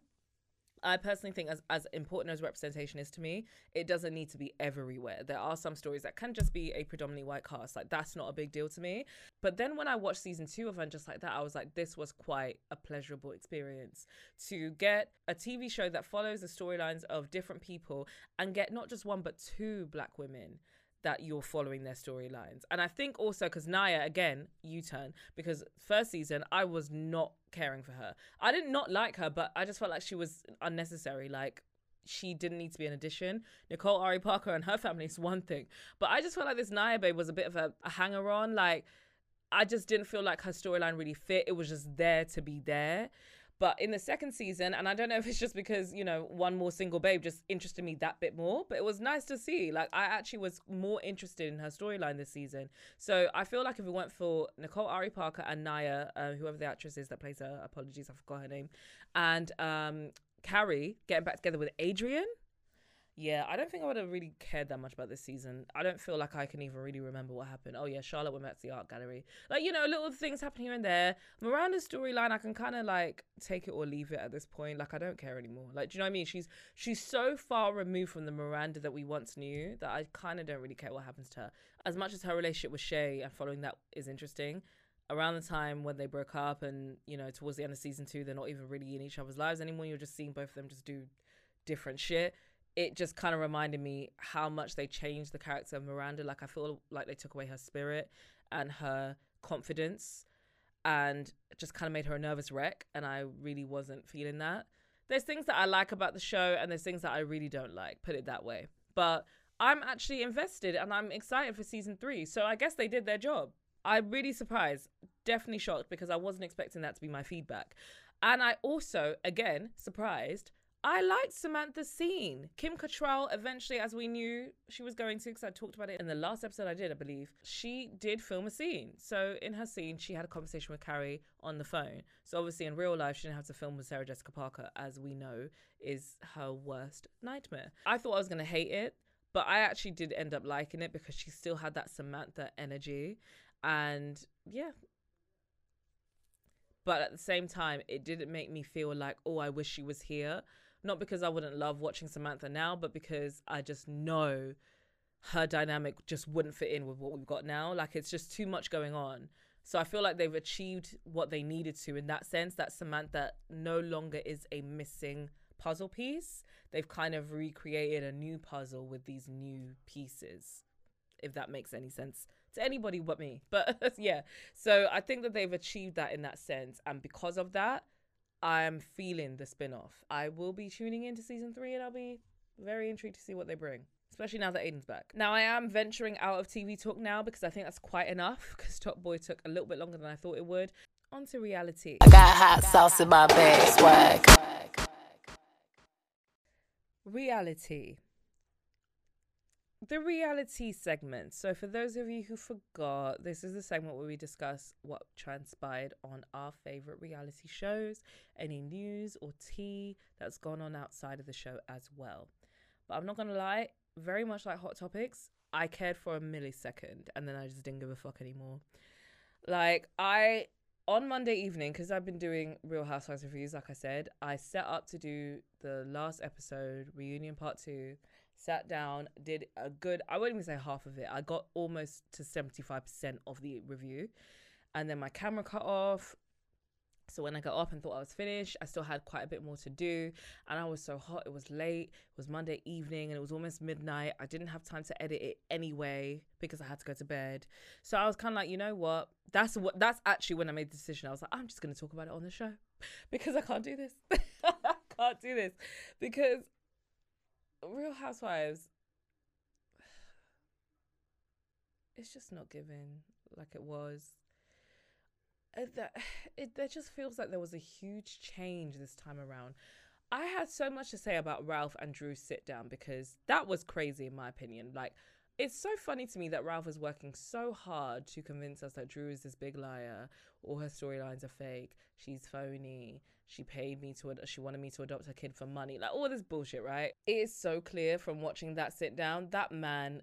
I personally think as as important as representation is to me, it doesn't need to be everywhere. There are some stories that can just be a predominantly white cast. Like that's not a big deal to me. But then when I watched season two of and just like that, I was like, this was quite a pleasurable experience to get a TV show that follows the storylines of different people and get not just one but two black women that you're following their storylines. And I think also because Nya, again, U turn, because first season, I was not caring for her. I did not like her, but I just felt like she was unnecessary. Like, she didn't need to be an addition. Nicole Ari Parker and her family is one thing. But I just felt like this Nya babe was a bit of a, a hanger on. Like, I just didn't feel like her storyline really fit. It was just there to be there. But in the second season, and I don't know if it's just because, you know, one more single babe just interested me that bit more, but it was nice to see. Like, I actually was more interested in her storyline this season. So I feel like if it went for Nicole Ari Parker and Nya, uh, whoever the actress is that plays her, apologies, I forgot her name, and um, Carrie getting back together with Adrian, Yeah, I don't think I would have really cared that much about this season. I don't feel like I can even really remember what happened. Oh yeah, Charlotte went back to the art gallery. Like you know, little things happen here and there. Miranda's storyline, I can kind of like take it or leave it at this point. Like I don't care anymore. Like do you know what I mean? She's she's so far removed from the Miranda that we once knew that I kind of don't really care what happens to her. As much as her relationship with Che and following that is interesting, around the time when they broke up and you know towards the end of season two, they're not even really in each other's lives anymore. You're just seeing both of them just do different shit it just kind of reminded me how much they changed the character of Miranda. Like I feel like they took away her spirit and her confidence and just kind of made her a nervous wreck. And I really wasn't feeling that. There's things that I like about the show and there's things that I really don't like, put it that way. But I'm actually invested and I'm excited for season three. So I guess they did their job. I'm really surprised, definitely shocked because I wasn't expecting that to be my feedback. And I also, again, surprised I liked Samantha's scene. Kim Cattrall, eventually, as we knew she was going to, because I talked about it in the last episode I did, I believe, she did film a scene. So in her scene, she had a conversation with Carrie on the phone. So obviously, in real life, she didn't have to film with Sarah Jessica Parker, as we know is her worst nightmare. I thought I was going to hate it, but I actually did end up liking it because she still had that Samantha energy. And yeah, but at the same time, it didn't make me feel like, oh, I wish she was here. Not because I wouldn't love watching Samantha now, but because I just know her dynamic just wouldn't fit in with what we've got now. Like it's just too much going on. So I feel like they've achieved what they needed to in that sense that Samantha no longer is a missing puzzle piece. They've kind of recreated a new puzzle with these new pieces, if that makes any sense to anybody but me. But yeah, so I think that they've achieved that in that sense. And because of that, I'm feeling the spin off. I will be tuning into season three and I'll be very intrigued to see what they bring. Especially now that Aidan's back. Now I am venturing out of TV talk now because I think that's quite enough. Because Top Boy took a little bit longer than I thought it would. On to reality. I got hot sauce in my bag, swag. Reality the reality segment. So, for those of you who forgot, this is the segment where we discuss what transpired on our favorite reality shows, any news or tea that's gone on outside of the show as well. But I'm not gonna lie, very much like Hot Topics, I cared for a millisecond and then I just didn't give a fuck anymore. Like, I on Monday evening, because I've been doing Real Housewives reviews, like I said, I set up to do the last episode, reunion part two sat down, did a good, I wouldn't even say half of it. I got almost to 75% of the review. And then my camera cut off. So when I got up and thought I was finished, I still had quite a bit more to do. And I was so hot. It was late. It was Monday evening and it was almost midnight. I didn't have time to edit it anyway because I had to go to bed. So I was kind of like, you know what? That's what that's actually when I made the decision. I was like, I'm just gonna talk about it on the show because I can't do this. I can't do this. Because Real Housewives, it's just not giving like it was. Uh, it, that, it, it just feels like there was a huge change this time around. I had so much to say about Ralph and Drew's sit down because that was crazy in my opinion. Like, it's so funny to me that Ralph is working so hard to convince us that Drew is this big liar, all her storylines are fake, she's phony, she paid me to, ad- she wanted me to adopt her kid for money, like all this bullshit, right? It is so clear from watching that sit down that man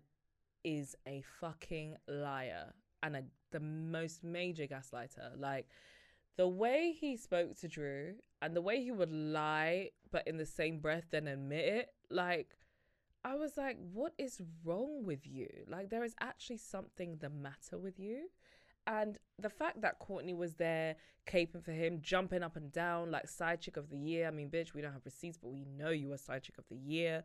is a fucking liar and a, the most major gaslighter. Like the way he spoke to Drew and the way he would lie, but in the same breath then admit it, like I was like, what is wrong with you? Like, there is actually something the matter with you. And the fact that Courtney was there, caping for him, jumping up and down, like side chick of the year. I mean, bitch, we don't have receipts, but we know you were side chick of the year.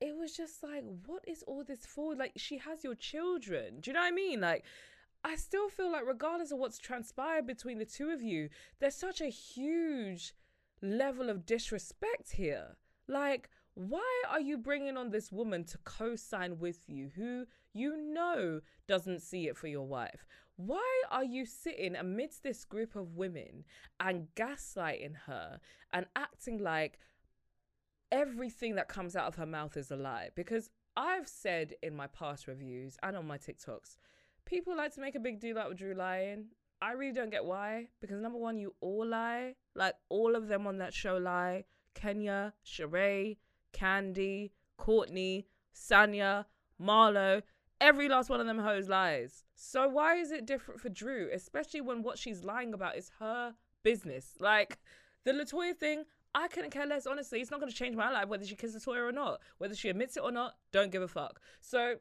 It was just like, what is all this for? Like, she has your children. Do you know what I mean? Like, I still feel like, regardless of what's transpired between the two of you, there's such a huge level of disrespect here. Like, why are you bringing on this woman to co sign with you who you know doesn't see it for your wife? Why are you sitting amidst this group of women and gaslighting her and acting like everything that comes out of her mouth is a lie? Because I've said in my past reviews and on my TikToks, people like to make a big deal out of Drew lying. I really don't get why. Because number one, you all lie. Like all of them on that show lie. Kenya, Sheree, Kandi, Courtney, Sanya, Marlo, every last one of them hoes lies. So why is it different for Drew, especially when what she's lying about is her business? Like the Latoya thing, I couldn't care less. Honestly, it's not going to change my life whether she kisses Latoya or not. Whether she admits it or not, don't give a fuck. So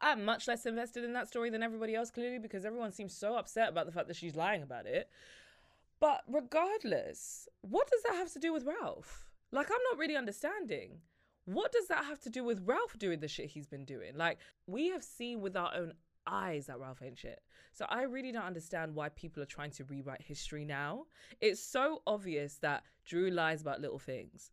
I'm much less invested in that story than everybody else, clearly, because everyone seems so upset about the fact that she's lying about it. But regardless, what does that have to do with Ralph? Like, I'm not really understanding. What does that have to do with Ralph doing the shit he's been doing? Like, we have seen with our own eyes that Ralph ain't shit. So I really don't understand why people are trying to rewrite history now. It's so obvious that Drew lies about little things.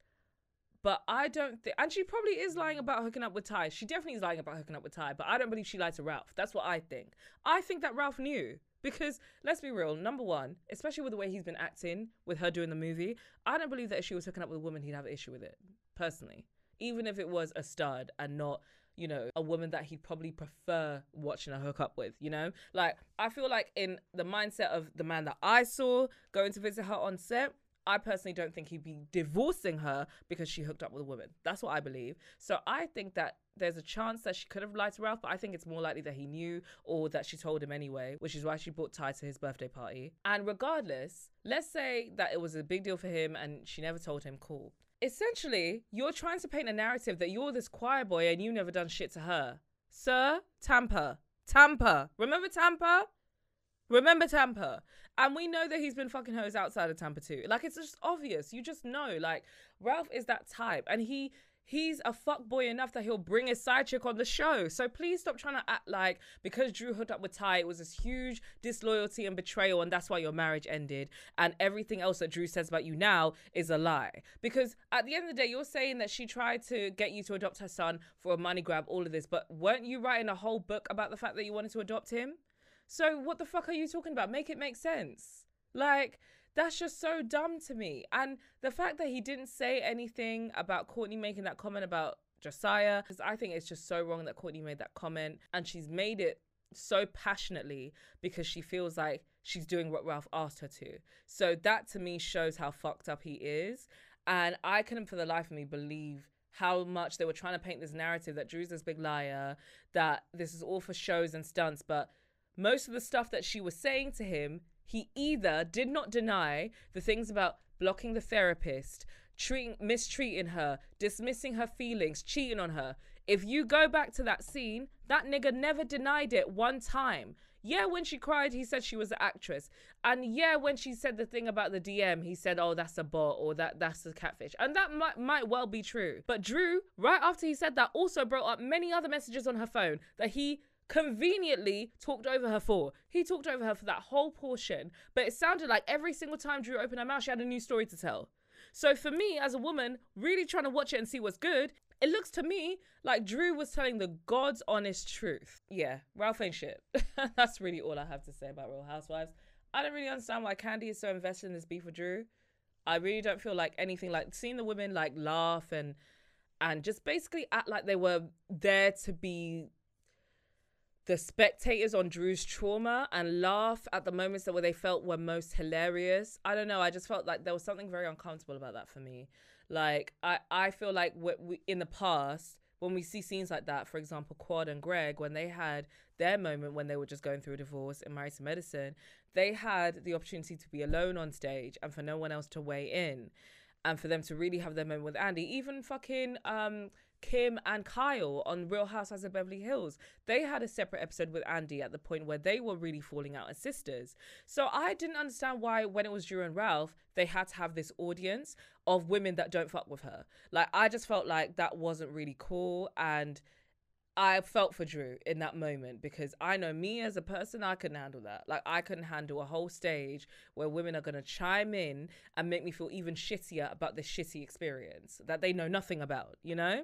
But I don't think, and she probably is lying about hooking up with Ty. She definitely is lying about hooking up with Ty, but I don't believe she lied to Ralph. That's what I think. I think that Ralph knew. Because let's be real, number one, especially with the way he's been acting with her doing the movie, I don't believe that if she was hooking up with a woman, he'd have an issue with it, personally. Even if it was a stud and not, you know, a woman that he'd probably prefer watching a hook up with, you know? Like, I feel like in the mindset of the man that I saw going to visit her on set, I personally don't think he'd be divorcing her because she hooked up with a woman. That's what I believe. So I think that there's a chance that she could have lied to Ralph, but I think it's more likely that he knew or that she told him anyway, which is why she brought Ty to his birthday party. And regardless, let's say that it was a big deal for him and she never told him, cool. Essentially, you're trying to paint a narrative that you're this choir boy and you never done shit to her. Sir, Tampa. Tampa. Remember Tampa? Remember Tampa. And we know that he's been fucking hoes outside of Tampa too. Like it's just obvious. You just know. Like Ralph is that type. And he he's a fuck boy enough that he'll bring his side chick on the show. So please stop trying to act like because Drew hooked up with Ty, it was this huge disloyalty and betrayal, and that's why your marriage ended. And everything else that Drew says about you now is a lie. Because at the end of the day, you're saying that she tried to get you to adopt her son for a money grab, all of this, but weren't you writing a whole book about the fact that you wanted to adopt him? So what the fuck are you talking about? Make it make sense. Like that's just so dumb to me. And the fact that he didn't say anything about Courtney making that comment about Josiah, because I think it's just so wrong that Courtney made that comment and she's made it so passionately because she feels like she's doing what Ralph asked her to. So that to me shows how fucked up he is. And I couldn't for the life of me believe how much they were trying to paint this narrative that Drew's this big liar, that this is all for shows and stunts, but most of the stuff that she was saying to him, he either did not deny the things about blocking the therapist, treating mistreating her, dismissing her feelings, cheating on her. If you go back to that scene, that nigga never denied it one time. Yeah, when she cried, he said she was an actress. And yeah, when she said the thing about the DM, he said, oh, that's a bot or that that's a catfish. And that might, might well be true. But Drew, right after he said that, also brought up many other messages on her phone that he conveniently talked over her for. He talked over her for that whole portion, but it sounded like every single time Drew opened her mouth, she had a new story to tell. So for me, as a woman, really trying to watch it and see what's good, it looks to me like Drew was telling the God's honest truth. Yeah, Ralph ain't shit. That's really all I have to say about Real Housewives. I don't really understand why Kandi is so invested in this beef with Drew. I really don't feel like anything like seeing the women like laugh and and just basically act like they were there to be the spectators on Drew's trauma and laugh at the moments that where they felt were most hilarious. I don't know. I just felt like there was something very uncomfortable about that for me. Like I, I feel like we, in the past when we see scenes like that, for example, Quad and Greg, when they had their moment when they were just going through a divorce and married to medicine, they had the opportunity to be alone on stage and for no one else to weigh in, and for them to really have their moment with Andy. Even fucking um Kim and Kyle on Real Housewives of Beverly Hills. They had a separate episode with Andy at the point where they were really falling out as sisters. So I didn't understand why, when it was Drew and Ralph, they had to have this audience of women that don't fuck with her. Like, I just felt like that wasn't really cool. And I felt for Drew in that moment because I know me as a person, I couldn't handle that. Like, I couldn't handle a whole stage where women are going to chime in and make me feel even shittier about this shitty experience that they know nothing about, you know?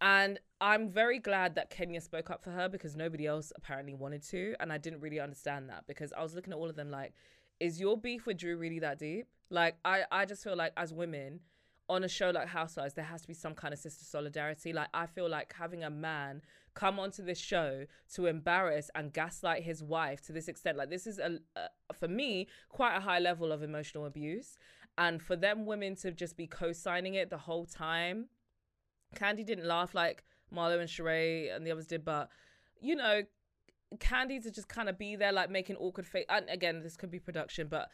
And I'm very glad that Kenya spoke up for her because nobody else apparently wanted to. And I didn't really understand that because I was looking at all of them like, is your beef with Drew really that deep? Like, I, I just feel like as women on a show like Housewives, there has to be some kind of sister solidarity. Like, I feel like having a man come onto this show to embarrass and gaslight his wife to this extent, like, this is, a, a for me, quite a high level of emotional abuse. And for them women to just be co signing it the whole time Kandi didn't laugh like Marlo and Sheree and the others did, but you know, Kandi to just kind of be there, like making awkward face. And again, this could be production, but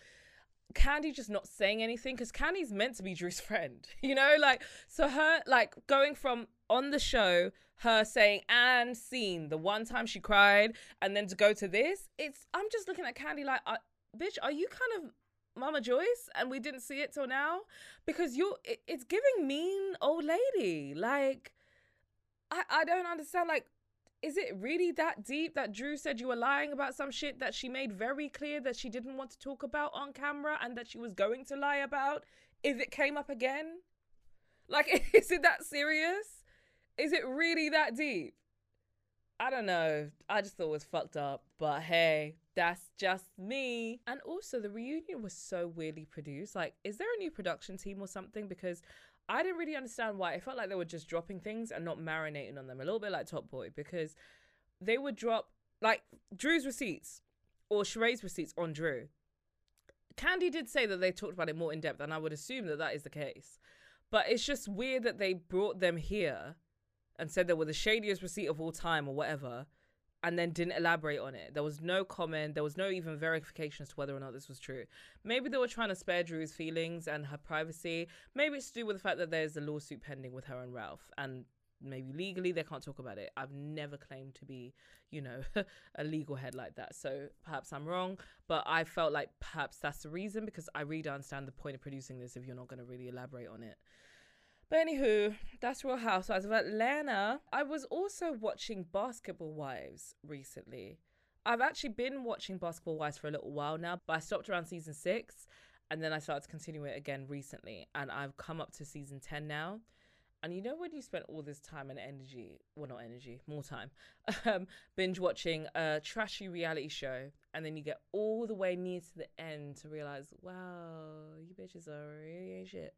Kandi just not saying anything because Kandi's meant to be Drew's friend, you know? Like, so her, like, going from on the show, her saying and scene the one time she cried, and then to go to this, it's, I'm just looking at Kandi like, uh, bitch, are you kind of Mama Joyce and we didn't see it till now? Because you're, it, it's giving mean old lady. Like, I, I don't understand. Like, is it really that deep that Drew said you were lying about some shit that she made very clear that she didn't want to talk about on camera and that she was going to lie about if it came up again? Like, is it that serious? Is it really that deep? I don't know. I just thought it was fucked up. But hey, that's just me. And also, the reunion was so weirdly produced. Like, is there a new production team or something? Because I didn't really understand why. It felt like they were just dropping things and not marinating on them. A little bit like Top Boy because they would drop like Drew's receipts or Sheree's receipts on Drew. Kandi did say that they talked about it more in depth, and I would assume that that is the case. But it's just weird that they brought them here and said they were the shadiest receipt of all time or whatever, and then didn't elaborate on it. There was no comment. There was no even verification as to whether or not this was true. Maybe they were trying to spare Drew's feelings and her privacy. Maybe it's to do with the fact that there's a lawsuit pending with her and Ralph, and maybe legally they can't talk about it. I've never claimed to be, you know, a legal head like that. So perhaps I'm wrong, but I felt like perhaps that's the reason because I really don't understand the point of producing this if you're not going to really elaborate on it. But anywho, that's Real Housewives of Atlanta. I was also watching Basketball Wives recently. I've actually been watching Basketball Wives for a little while now, but I stopped around season six and then I started to continue it again recently. And I've come up to season 10 now. And you know when you spend all this time and energy, well not energy, more time, um, binge watching a trashy reality show, and then you get all the way near to the end to realize, wow, you bitches are really shit.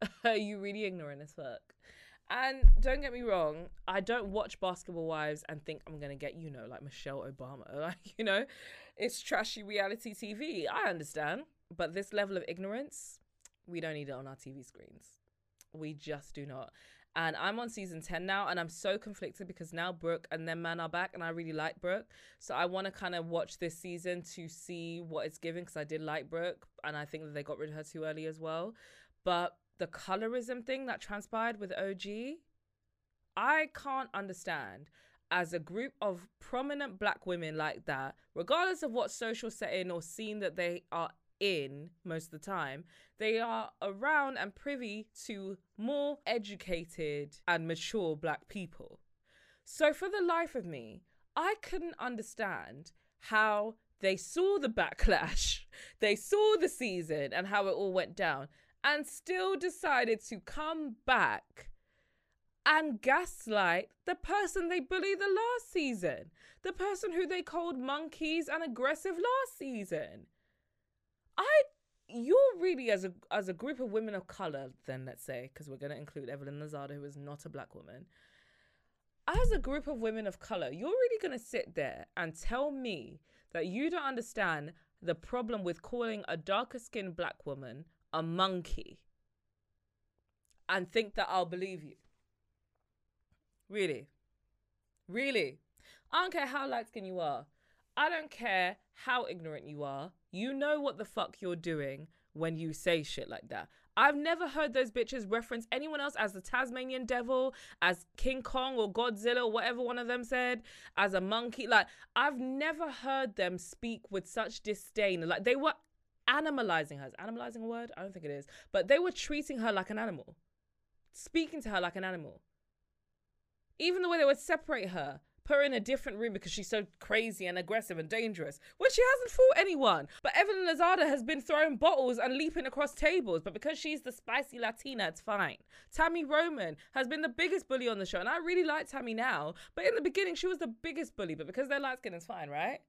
you really ignorant as fuck. And don't get me wrong, I don't watch Basketball Wives and think I'm gonna get, you know, like Michelle Obama. Like, you know, it's trashy reality TV. I understand. But this level of ignorance, we don't need it on our TV screens. We just do not. And I'm on season 10 now, and I'm so conflicted because now Brooke and then Man are back, and I really like Brooke. So I want to kind of watch this season to see what it's giving because I did like Brooke, and I think that they got rid of her too early as well. But the colorism thing that transpired with OG, I can't understand as a group of prominent black women like that, regardless of what social setting or scene that they are in most of the time, they are around and privy to more educated and mature black people. So, for the life of me, I couldn't understand how they saw the backlash, they saw the season and how it all went down, and still decided to come back and gaslight the person they bullied the last season, the person who they called monkeys and aggressive last season. I you're really as a as a group of women of color then let's say because we're going to include Evelyn Lozada who is not a black woman as a group of women of color you're really going to sit there and tell me that you don't understand the problem with calling a darker skinned black woman a monkey and think that I'll believe you. Really? Really? I don't care how light skinned you are. I don't care how ignorant you are. You know what the fuck you're doing when you say shit like that. I've never heard those bitches reference anyone else as the Tasmanian devil, as King Kong or Godzilla, or whatever one of them said, as a monkey. Like, I've never heard them speak with such disdain. Like, they were animalizing her. Is animalizing a word? I don't think it is. But they were treating her like an animal, speaking to her like an animal. Even the way they would separate her, put her in a different room because she's so crazy and aggressive and dangerous when she hasn't fought anyone. But Evelyn Lozada has been throwing bottles and leaping across tables, but because she's the spicy Latina, it's fine. Tami Roman has been the biggest bully on the show, and I really like Tammy now, but in the beginning she was the biggest bully, but because they're light skinned, it's fine, right?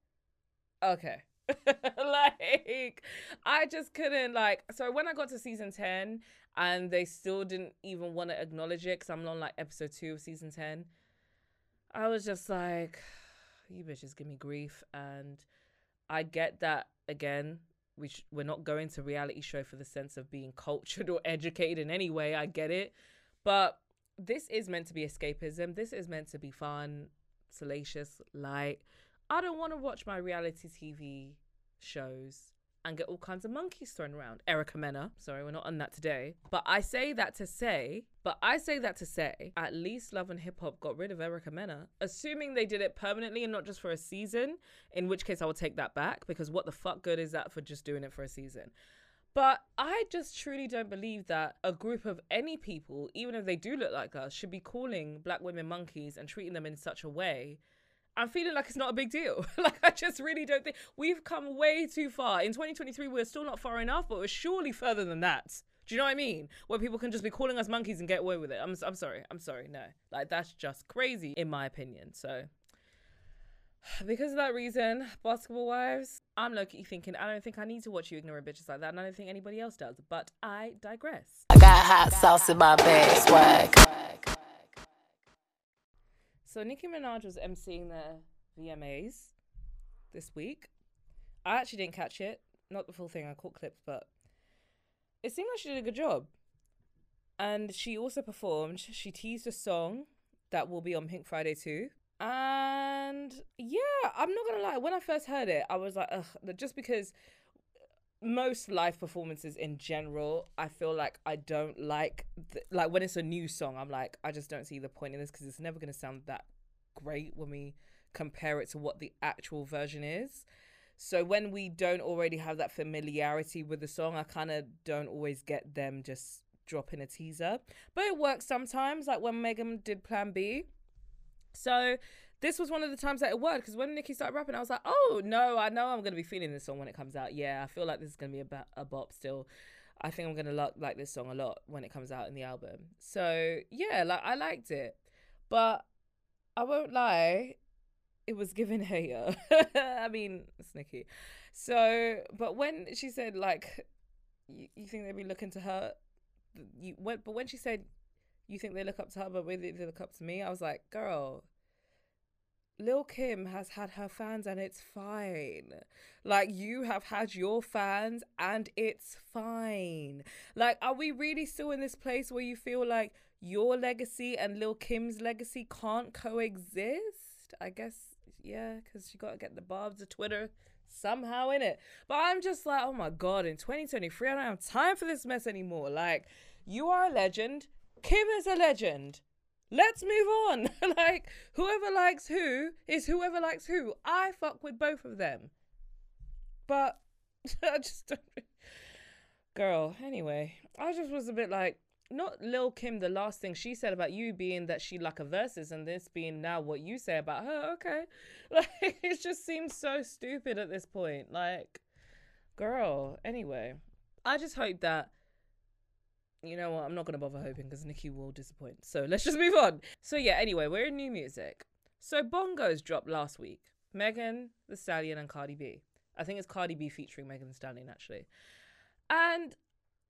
Okay. like I just couldn't like so when I got to season 10 and they still didn't even want to acknowledge it cuz I'm on like episode 2 of season 10 I was just like you bitches give me grief and I get that again we sh- we're not going to reality show for the sense of being cultured or educated in any way I get it but this is meant to be escapism. This is meant to be fun, salacious, light. I don't want to watch my reality TV shows and get all kinds of monkeys thrown around. Erica Mena. Sorry, we're not on that today. But I say that to say, but I say that to say, at least Love and Hip Hop got rid of Erica Mena, assuming they did it permanently and not just for a season, in which case I will take that back because what the fuck good is that for just doing it for a season? But I just truly don't believe that a group of any people, even if they do look like us, should be calling black women monkeys and treating them in such a way I'm feeling like it's not a big deal. like I just really don't think we've come way too far. In 2023, we're still not far enough, but we're surely further than that. Do you know what I mean? Where people can just be calling us monkeys and get away with it. I'm I'm sorry. I'm sorry. No. Like that's just crazy in my opinion. So because of that reason, basketball wives, I'm lucky thinking I don't think I need to watch you ignorant bitches like that, and I don't think anybody else does. But I digress. I got hot sauce in my bag, swag. So Nicki Minaj was emceeing the VMAs this week. I actually didn't catch it, not the full thing. I caught clips, but it seemed like she did a good job. And she also performed. She teased a song that will be on Pink Friday too. And yeah, I'm not gonna lie. When I first heard it, I was like, ugh, just because most live performances in general, I feel like I don't like th- like when it's a new song. I'm like, I just don't see the point in this because it's never gonna sound that great when we compare it to what the actual version is. So when we don't already have that familiarity with the song, I kind of don't always get them just dropping a teaser. But it works sometimes, like when Megan did Plan B. So this was one of the times that it worked because when Nicki started rapping, I was like, oh no, I know I'm gonna be feeling this song when it comes out. Yeah, I feel like this is gonna be a, ba- a bop still. I think I'm gonna lo- like this song a lot when it comes out in the album. So yeah, like I liked it, but I won't lie, it was given hater. Uh, I mean, it's Nicki. So, but when she said like, you, you think they'd be looking to her, you when, but when she said, you think they look up to her, but they look up to me, I was like, girl Lil Kim has had her fans and it's fine. Like you have had your fans and it's fine. Like are we really still in this place where you feel like your legacy and Lil Kim's legacy can't coexist? I guess yeah, cuz you got to get the barbs of Twitter somehow in it. But I'm just like, "Oh my god, in 2023 I don't have time for this mess anymore." Like you are a legend. Kim is a legend let's move on. like, whoever likes who is whoever likes who. I fuck with both of them. But I just don't. Girl, anyway, I just was a bit like, not Lil Kim, the last thing she said about you being that she like a versus and this being now what you say about her. Okay. Like, it just seems so stupid at this point. Like, girl, anyway, I just hope that you know what? I'm not gonna bother hoping because Nicki will disappoint. So let's just move on. So yeah, anyway, we're in new music. So Bongos dropped last week. Megan Thee Stallion and Cardi B. I think it's Cardi B featuring Megan Thee Stallion actually. And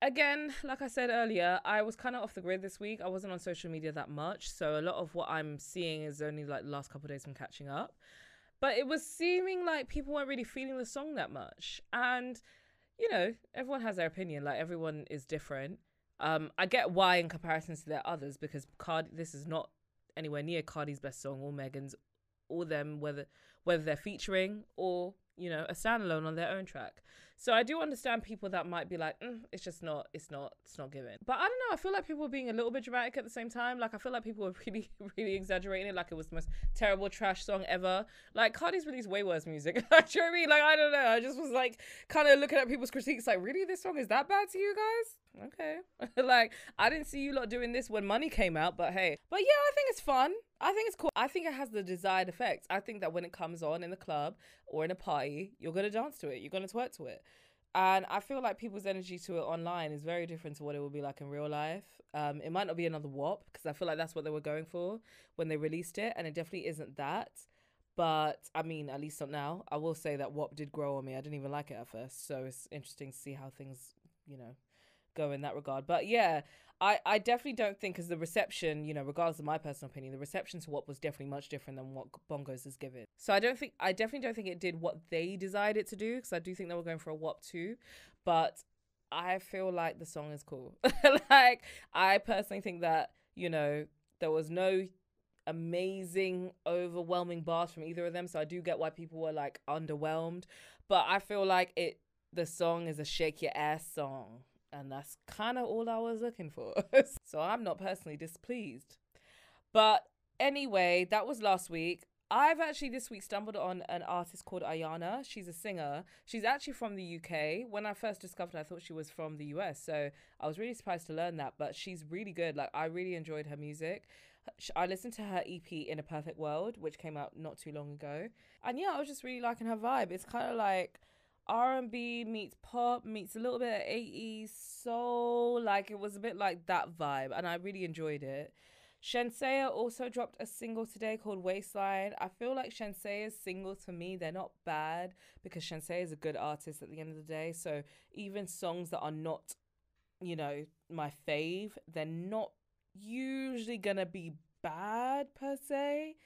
again, like I said earlier, I was kind of off the grid this week. I wasn't on social media that much, so a lot of what I'm seeing is only like the last couple days from catching up. But it was seeming like people weren't really feeling the song that much. And you know, everyone has their opinion. Like everyone is different. Um, I get why in comparison to their others because Cardi, this is not anywhere near Cardi's best song or Megan's or them whether whether they're featuring or you know a standalone on their own track. So I do understand people that might be like, mm, it's just not, it's not, it's not given. But I don't know. I feel like people were being a little bit dramatic at the same time. Like I feel like people were really, really exaggerating it. Like it was the most terrible trash song ever. Like Cardi's released way worse music. Do you know I mean? Like I don't know. I just was like kind of looking at people's critiques. Like really, this song is that bad to you guys? okay. like, I didn't see you lot doing this when money came out, but hey. But yeah, I think it's fun. I think it's cool. I think it has the desired effect. I think that when it comes on in the club or in a party, you're to dance to it, you're to twerk to it. And I feel like people's energy to it online is very different to what it would be like in real life. Um, it might not be another WAP because I feel like that's what they were going for when they released it, and it definitely isn't that. But I mean, at least not now. I will say that WAP did grow on me. I didn't even like it at first, so it's interesting to see how things, you know, go in that regard. But yeah, I, I definitely don't think because the reception, you know, regardless of my personal opinion, the reception to what was definitely much different than what Bongos is given. So I don't think I definitely don't think it did what they desired it to do because I do think they were going for a WAP too, but I feel like the song is cool. like I personally think that you know There was no amazing, overwhelming bars from either of them. So I do get why people were like underwhelmed. But I feel like it the song is a shake your ass song. And that's kind of all I was looking for. so I'm not personally displeased. But anyway, that was last week. I've actually this week stumbled on an artist called Ayana. She's a singer. She's actually from the UK. When I first discovered her, I thought she was from the US. So I was really surprised to learn that. But she's really good. Like, I really enjoyed her music. I listened to her EP In a Perfect World, which came out not too long ago. And yeah, I was just really liking her vibe. It's kind of like R&B meets pop meets a little bit of 80s soul. Like, it was a bit like that vibe. And I really enjoyed it. Shenseea also dropped a single today called Waistline. I feel like Shenseea's singles for me, they're not bad because Shenseea is a good artist at the end of the day. So even songs that are not, you know, my fave, they're not usually gonna be bad per se.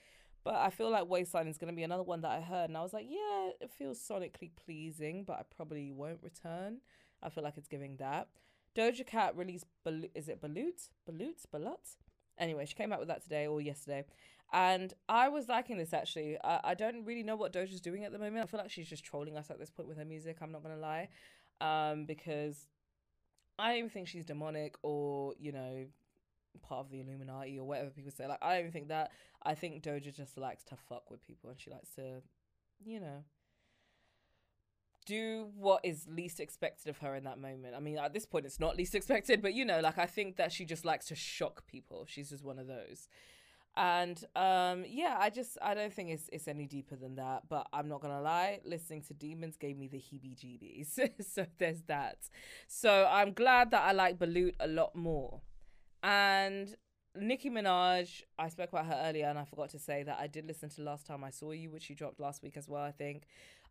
But I feel like Waistline is gonna be another one that I heard and I was like, yeah, it feels sonically pleasing, but I probably won't return. I feel like it's giving that. Doja Cat released, Bal- is it Balut? Balut? Balut? Anyway, she came out with that today or yesterday. And I was liking this actually. I, I don't really know what Doja's doing at the moment. I feel like she's just trolling us at this point with her music. I'm not going to lie. Um, because I don't even think she's demonic or, you know, part of the Illuminati or whatever people say. Like, I don't think that. I think Doja just likes to fuck with people and she likes to, you know, do what is least expected of her in that moment. I mean, at this point, it's not least expected, but you know, like I think that she just likes to shock people. She's just one of those. And um, yeah, I just I don't think it's it's any deeper than that. But I'm not gonna lie, listening to Demons gave me the heebie-jeebies. so there's that. So I'm glad that I like Balut a lot more. And Nicki Minaj, I spoke about her earlier, and I forgot to say that I did listen to Last Time I Saw You, which she dropped last week as well. I think.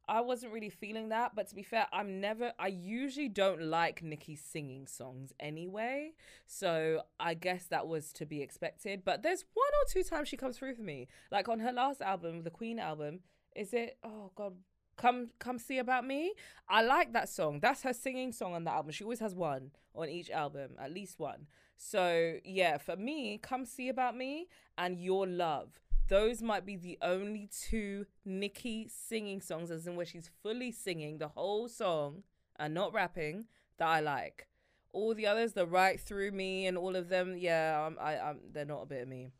I wasn't really feeling that, but to be fair, I'm never I usually don't like Nicki singing songs anyway. So I guess that was to be expected. But there's one or two times she comes through for me. Like on her last album, the Queen album, is it oh god, Come Come See About Me? I like that song. That's her singing song on the album. She always has one on each album, at least one. So yeah, for me, Come See About Me and Your Love those might be the only two Nicki singing songs, as in where she's fully singing the whole song and not rapping, that I like. All the others, the right through me and all of them, yeah, I'm, I, I'm, they're not a bit of me.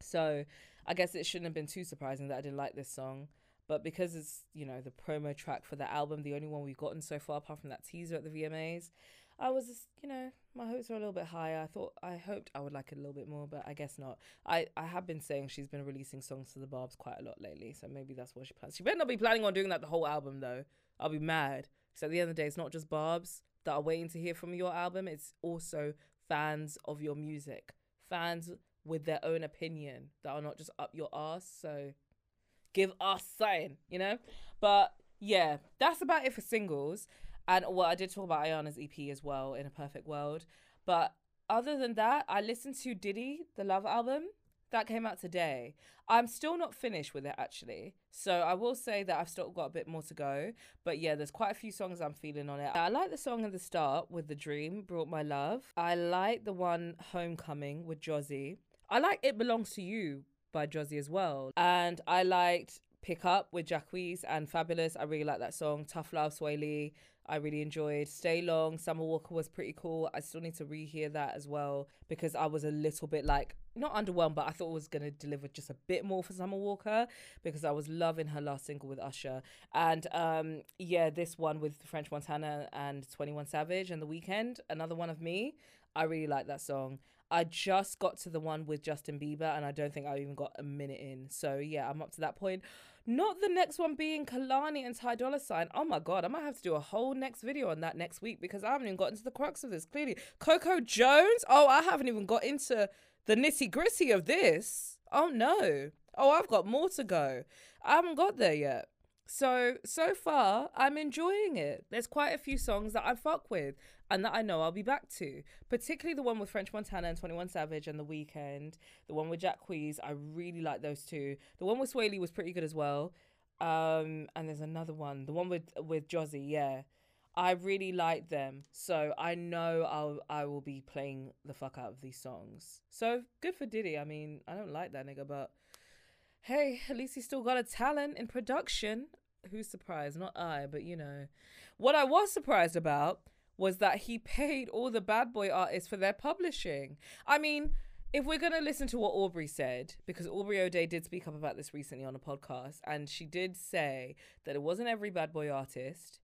So I guess it shouldn't have been too surprising that I didn't like this song. But because it's, you know, the promo track for the album, the only one we've gotten so far, apart from that teaser at the VMAs, I was, you know, my hopes were a little bit higher. I thought, I hoped I would like it a little bit more, but I guess not. I, I have been saying she's been releasing songs to the Barbs quite a lot lately, so maybe that's what she plans. She better not be planning on doing that the whole album, though. I'll be mad. So at the end of the day, it's not just Barbs that are waiting to hear from your album, it's also fans of your music, fans with their own opinion that are not just up your ass. So give us sign, you know? But yeah, that's about it for singles. And well, I did talk about Ayana's EP as well in a perfect world. But other than that, I listened to Diddy, the Love album. That came out today. I'm still not finished with it actually. So I will say that I've still got a bit more to go. But yeah, there's quite a few songs I'm feeling on it. I like the song at the start with The Dream, Brought My Love. I like the one Homecoming with Josie. I like It Belongs to You by Josie as well. And I liked Pick Up with Jacquees and Fabolous. I really like that song. Tough Love, Swae Lee. I really enjoyed. Stay Long, Summer Walker was pretty cool. I still need to rehear that as well because I was a little bit like, not underwhelmed, but I thought it was going to deliver just a bit more for Summer Walker because I was loving her last single with Usher. And um, yeah, this one with French Montana and 21 Savage and The Weeknd, another one of me. I really like that song. I just got to the one with Justin Bieber and I don't think I even got a minute in. So yeah, I'm up to that point. Not the next one being Kehlani and Ty Dolla Sign. Oh my god, I might have to do a whole next video on that next week because I haven't even gotten to the crux of this. Clearly, Coco Jones. Oh, I haven't even got into the nitty gritty of this. Oh no. Oh, I've got more to go. I haven't got there yet. So, so far, I'm enjoying it. There's quite a few songs that I fuck with and that I know I'll be back to, particularly the one with French Montana and 21 Savage and The Weeknd. The one with Jacquees, I really like those two. The one with Swae Lee was pretty good as well. Um, and there's another one, the one with with Josie, yeah. I really like them, so I know I'll I will be playing the fuck out of these songs. So good for Diddy. I mean, I don't like that nigga, but hey, at least he's still got a talent in production. Who's surprised? Not I, but you know. What I was surprised about was that he paid all the bad boy artists for their publishing. I mean, if we're gonna listen to what Aubrey said, because Aubrey O'Day did speak up about this recently on a podcast, and she did say that it wasn't every bad boy artist.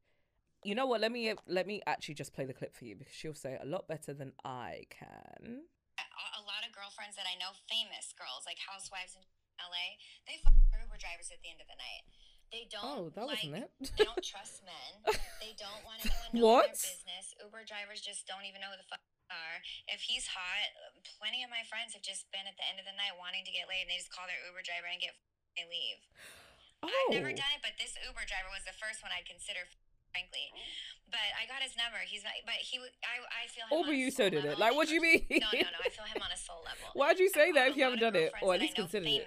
You know what? Let me let me actually just play the clip for you because she'll say it a lot better than I can. a lot of girlfriends that I know, famous girls like housewives in LA, they Uber drivers at the end of the night. They don't. Oh, that like, wasn't it. they don't trust men. They don't want anyone knowing What? their business. Uber drivers just don't even know who the fuck are. If he's hot, plenty of my friends have just been at the end of the night wanting to get laid, and they just call their Uber driver and get they leave. Oh, I've never oh. done it, but this Uber driver was the first one I'd consider, frankly. But I got his number. He's not. But he, I, I feel him. Oh, on a you so did it. Like, what do you mean? No, no, no. I feel him on a soul level. Why'd you say I've that if you haven't done it, or at least I considered it?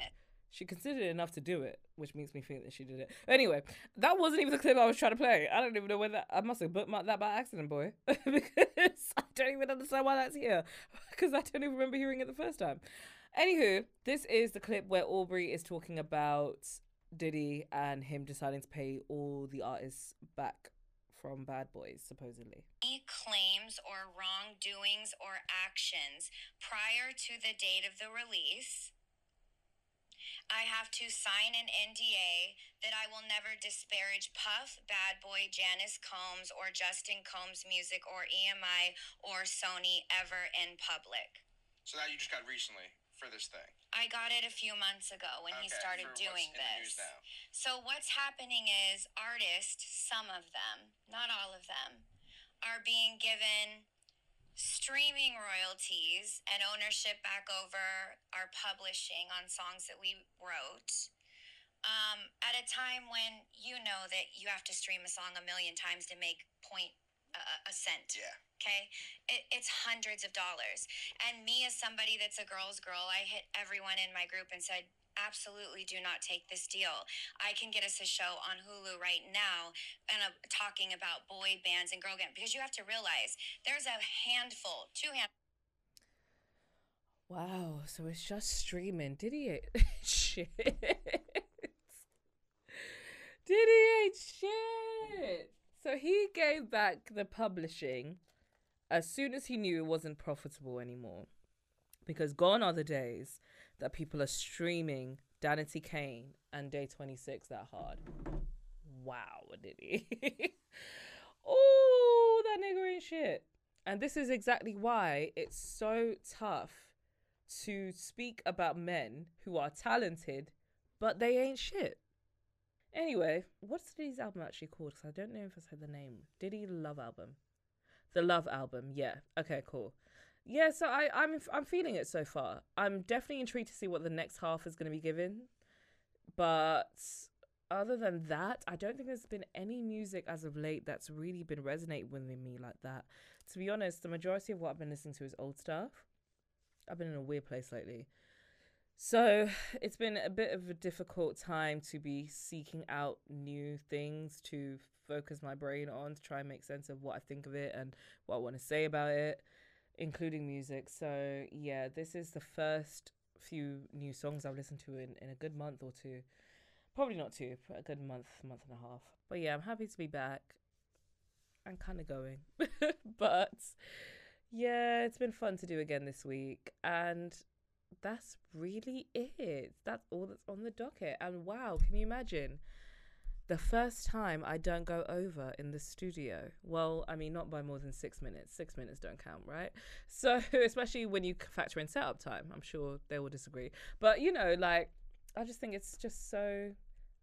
She considered it enough to do it, which makes me think that she did it. Anyway, that wasn't even the clip I was trying to play. I don't even know whether I must have bookmarked that by accident, boy, because I don't even understand why that's here, because I don't even remember hearing it the first time. Anywho, this is the clip where Aubrey is talking about Diddy and him deciding to pay all the artists back from Bad Boys, supposedly. Any claims or wrongdoings or actions prior to the date of the release. I have to sign an NDA that I will never disparage Puff, Bad Boy, Janice Combs, or Justin Combs' music or EMI or Sony ever in public. So that you just got recently for this thing. I got it a few months ago when he started doing in the news this. So what's happening is artists, some of them, not all of them, are being given streaming royalties and ownership back over our publishing on songs that we wrote. Um, at a time when you know that you have to stream a song a million times to make point a, a cent. Yeah. Okay, it, it's hundreds of dollars. And me, as somebody that's a girl's girl, I hit everyone in my group and said, absolutely do not take this deal. I can get us a show on Hulu right now and uh, talking about boy bands and girl bands because you have to realize there's a handful, two hand. Wow, so it's just streaming. Did he shit? Did he shit? So he gave back the publishing as soon as he knew it wasn't profitable anymore. Because gone are the days that people are streaming Danity Kane and Day 26 that hard. Wow, did he? oh, that nigga ain't shit. And this is exactly why it's so tough to speak about men who are talented, but they ain't shit. Anyway, what's Diddy's album actually called? Because I don't know if I said the name. Diddy Love Album. The Love Album. Yeah. Okay. Cool. Yeah. So I I'm I'm feeling it so far. I'm definitely intrigued to see what the next half is going to be given. But other than that, I don't think there's been any music as of late that's really been resonating with me like that. To be honest, the majority of what I've been listening to is old stuff. I've been in a weird place lately. So it's been a bit of a difficult time to be seeking out new things to focus my brain on to try and make sense of what I think of it and what I want to say about it, including music. So yeah, this is the first few new songs I've listened to in, in a good month or two. Probably not two, but a good month, month and a half. But yeah, I'm happy to be back and kind of going. but yeah, it's been fun to do again this week. And that's really it. That's all that's on the docket. And wow, can you imagine? The first time I don't go over in the studio. Well, I mean, not by more than six minutes. Six minutes don't count, right? So, especially when you factor in setup time, I'm sure they will disagree. But, you know, like, I just think it's just so.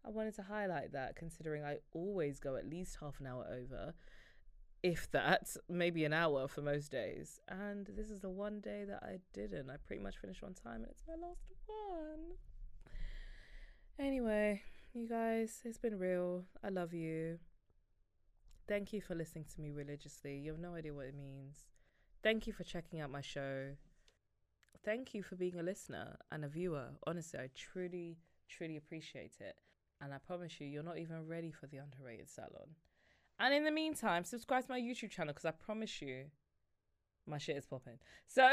I wanted to highlight that considering I always go at least half an hour over, if that, maybe an hour for most days. And this is the one day that I didn't. I pretty much finished on time and it's my last one. Anyway, you guys, it's been real. I love you. Thank you for listening to me religiously. You have no idea what it means. Thank you for checking out my show. Thank you for being a listener and a viewer. Honestly, I truly, truly appreciate it. And I promise you, you're not even ready for the Undherrated salon. And in the meantime, subscribe to my YouTube channel because I promise you, my shit is popping. So,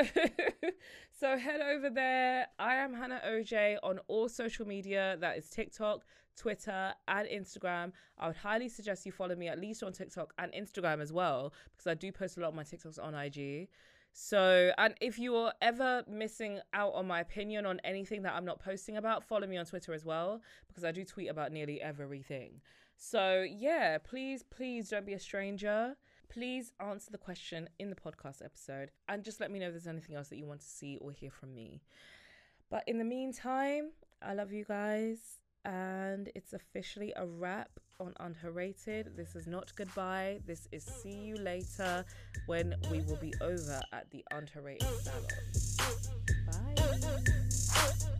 so head over there. I am Hannah OJ on all social media. That is TikTok, Twitter, and Instagram. I would highly suggest you follow me at least on TikTok and Instagram as well because I do post a lot of my TikToks on IG. So, and if you are ever missing out on my opinion on anything that I'm not posting about, follow me on Twitter as well because I do tweet about nearly everything. So, yeah, please, please don't be a stranger. Please answer the question in the podcast episode and just let me know if there's anything else that you want to see or hear from me. But in the meantime, I love you guys and it's officially a wrap on Undherrated. This is not goodbye. This is see you later when we will be over at the Undherrated Salon. Bye.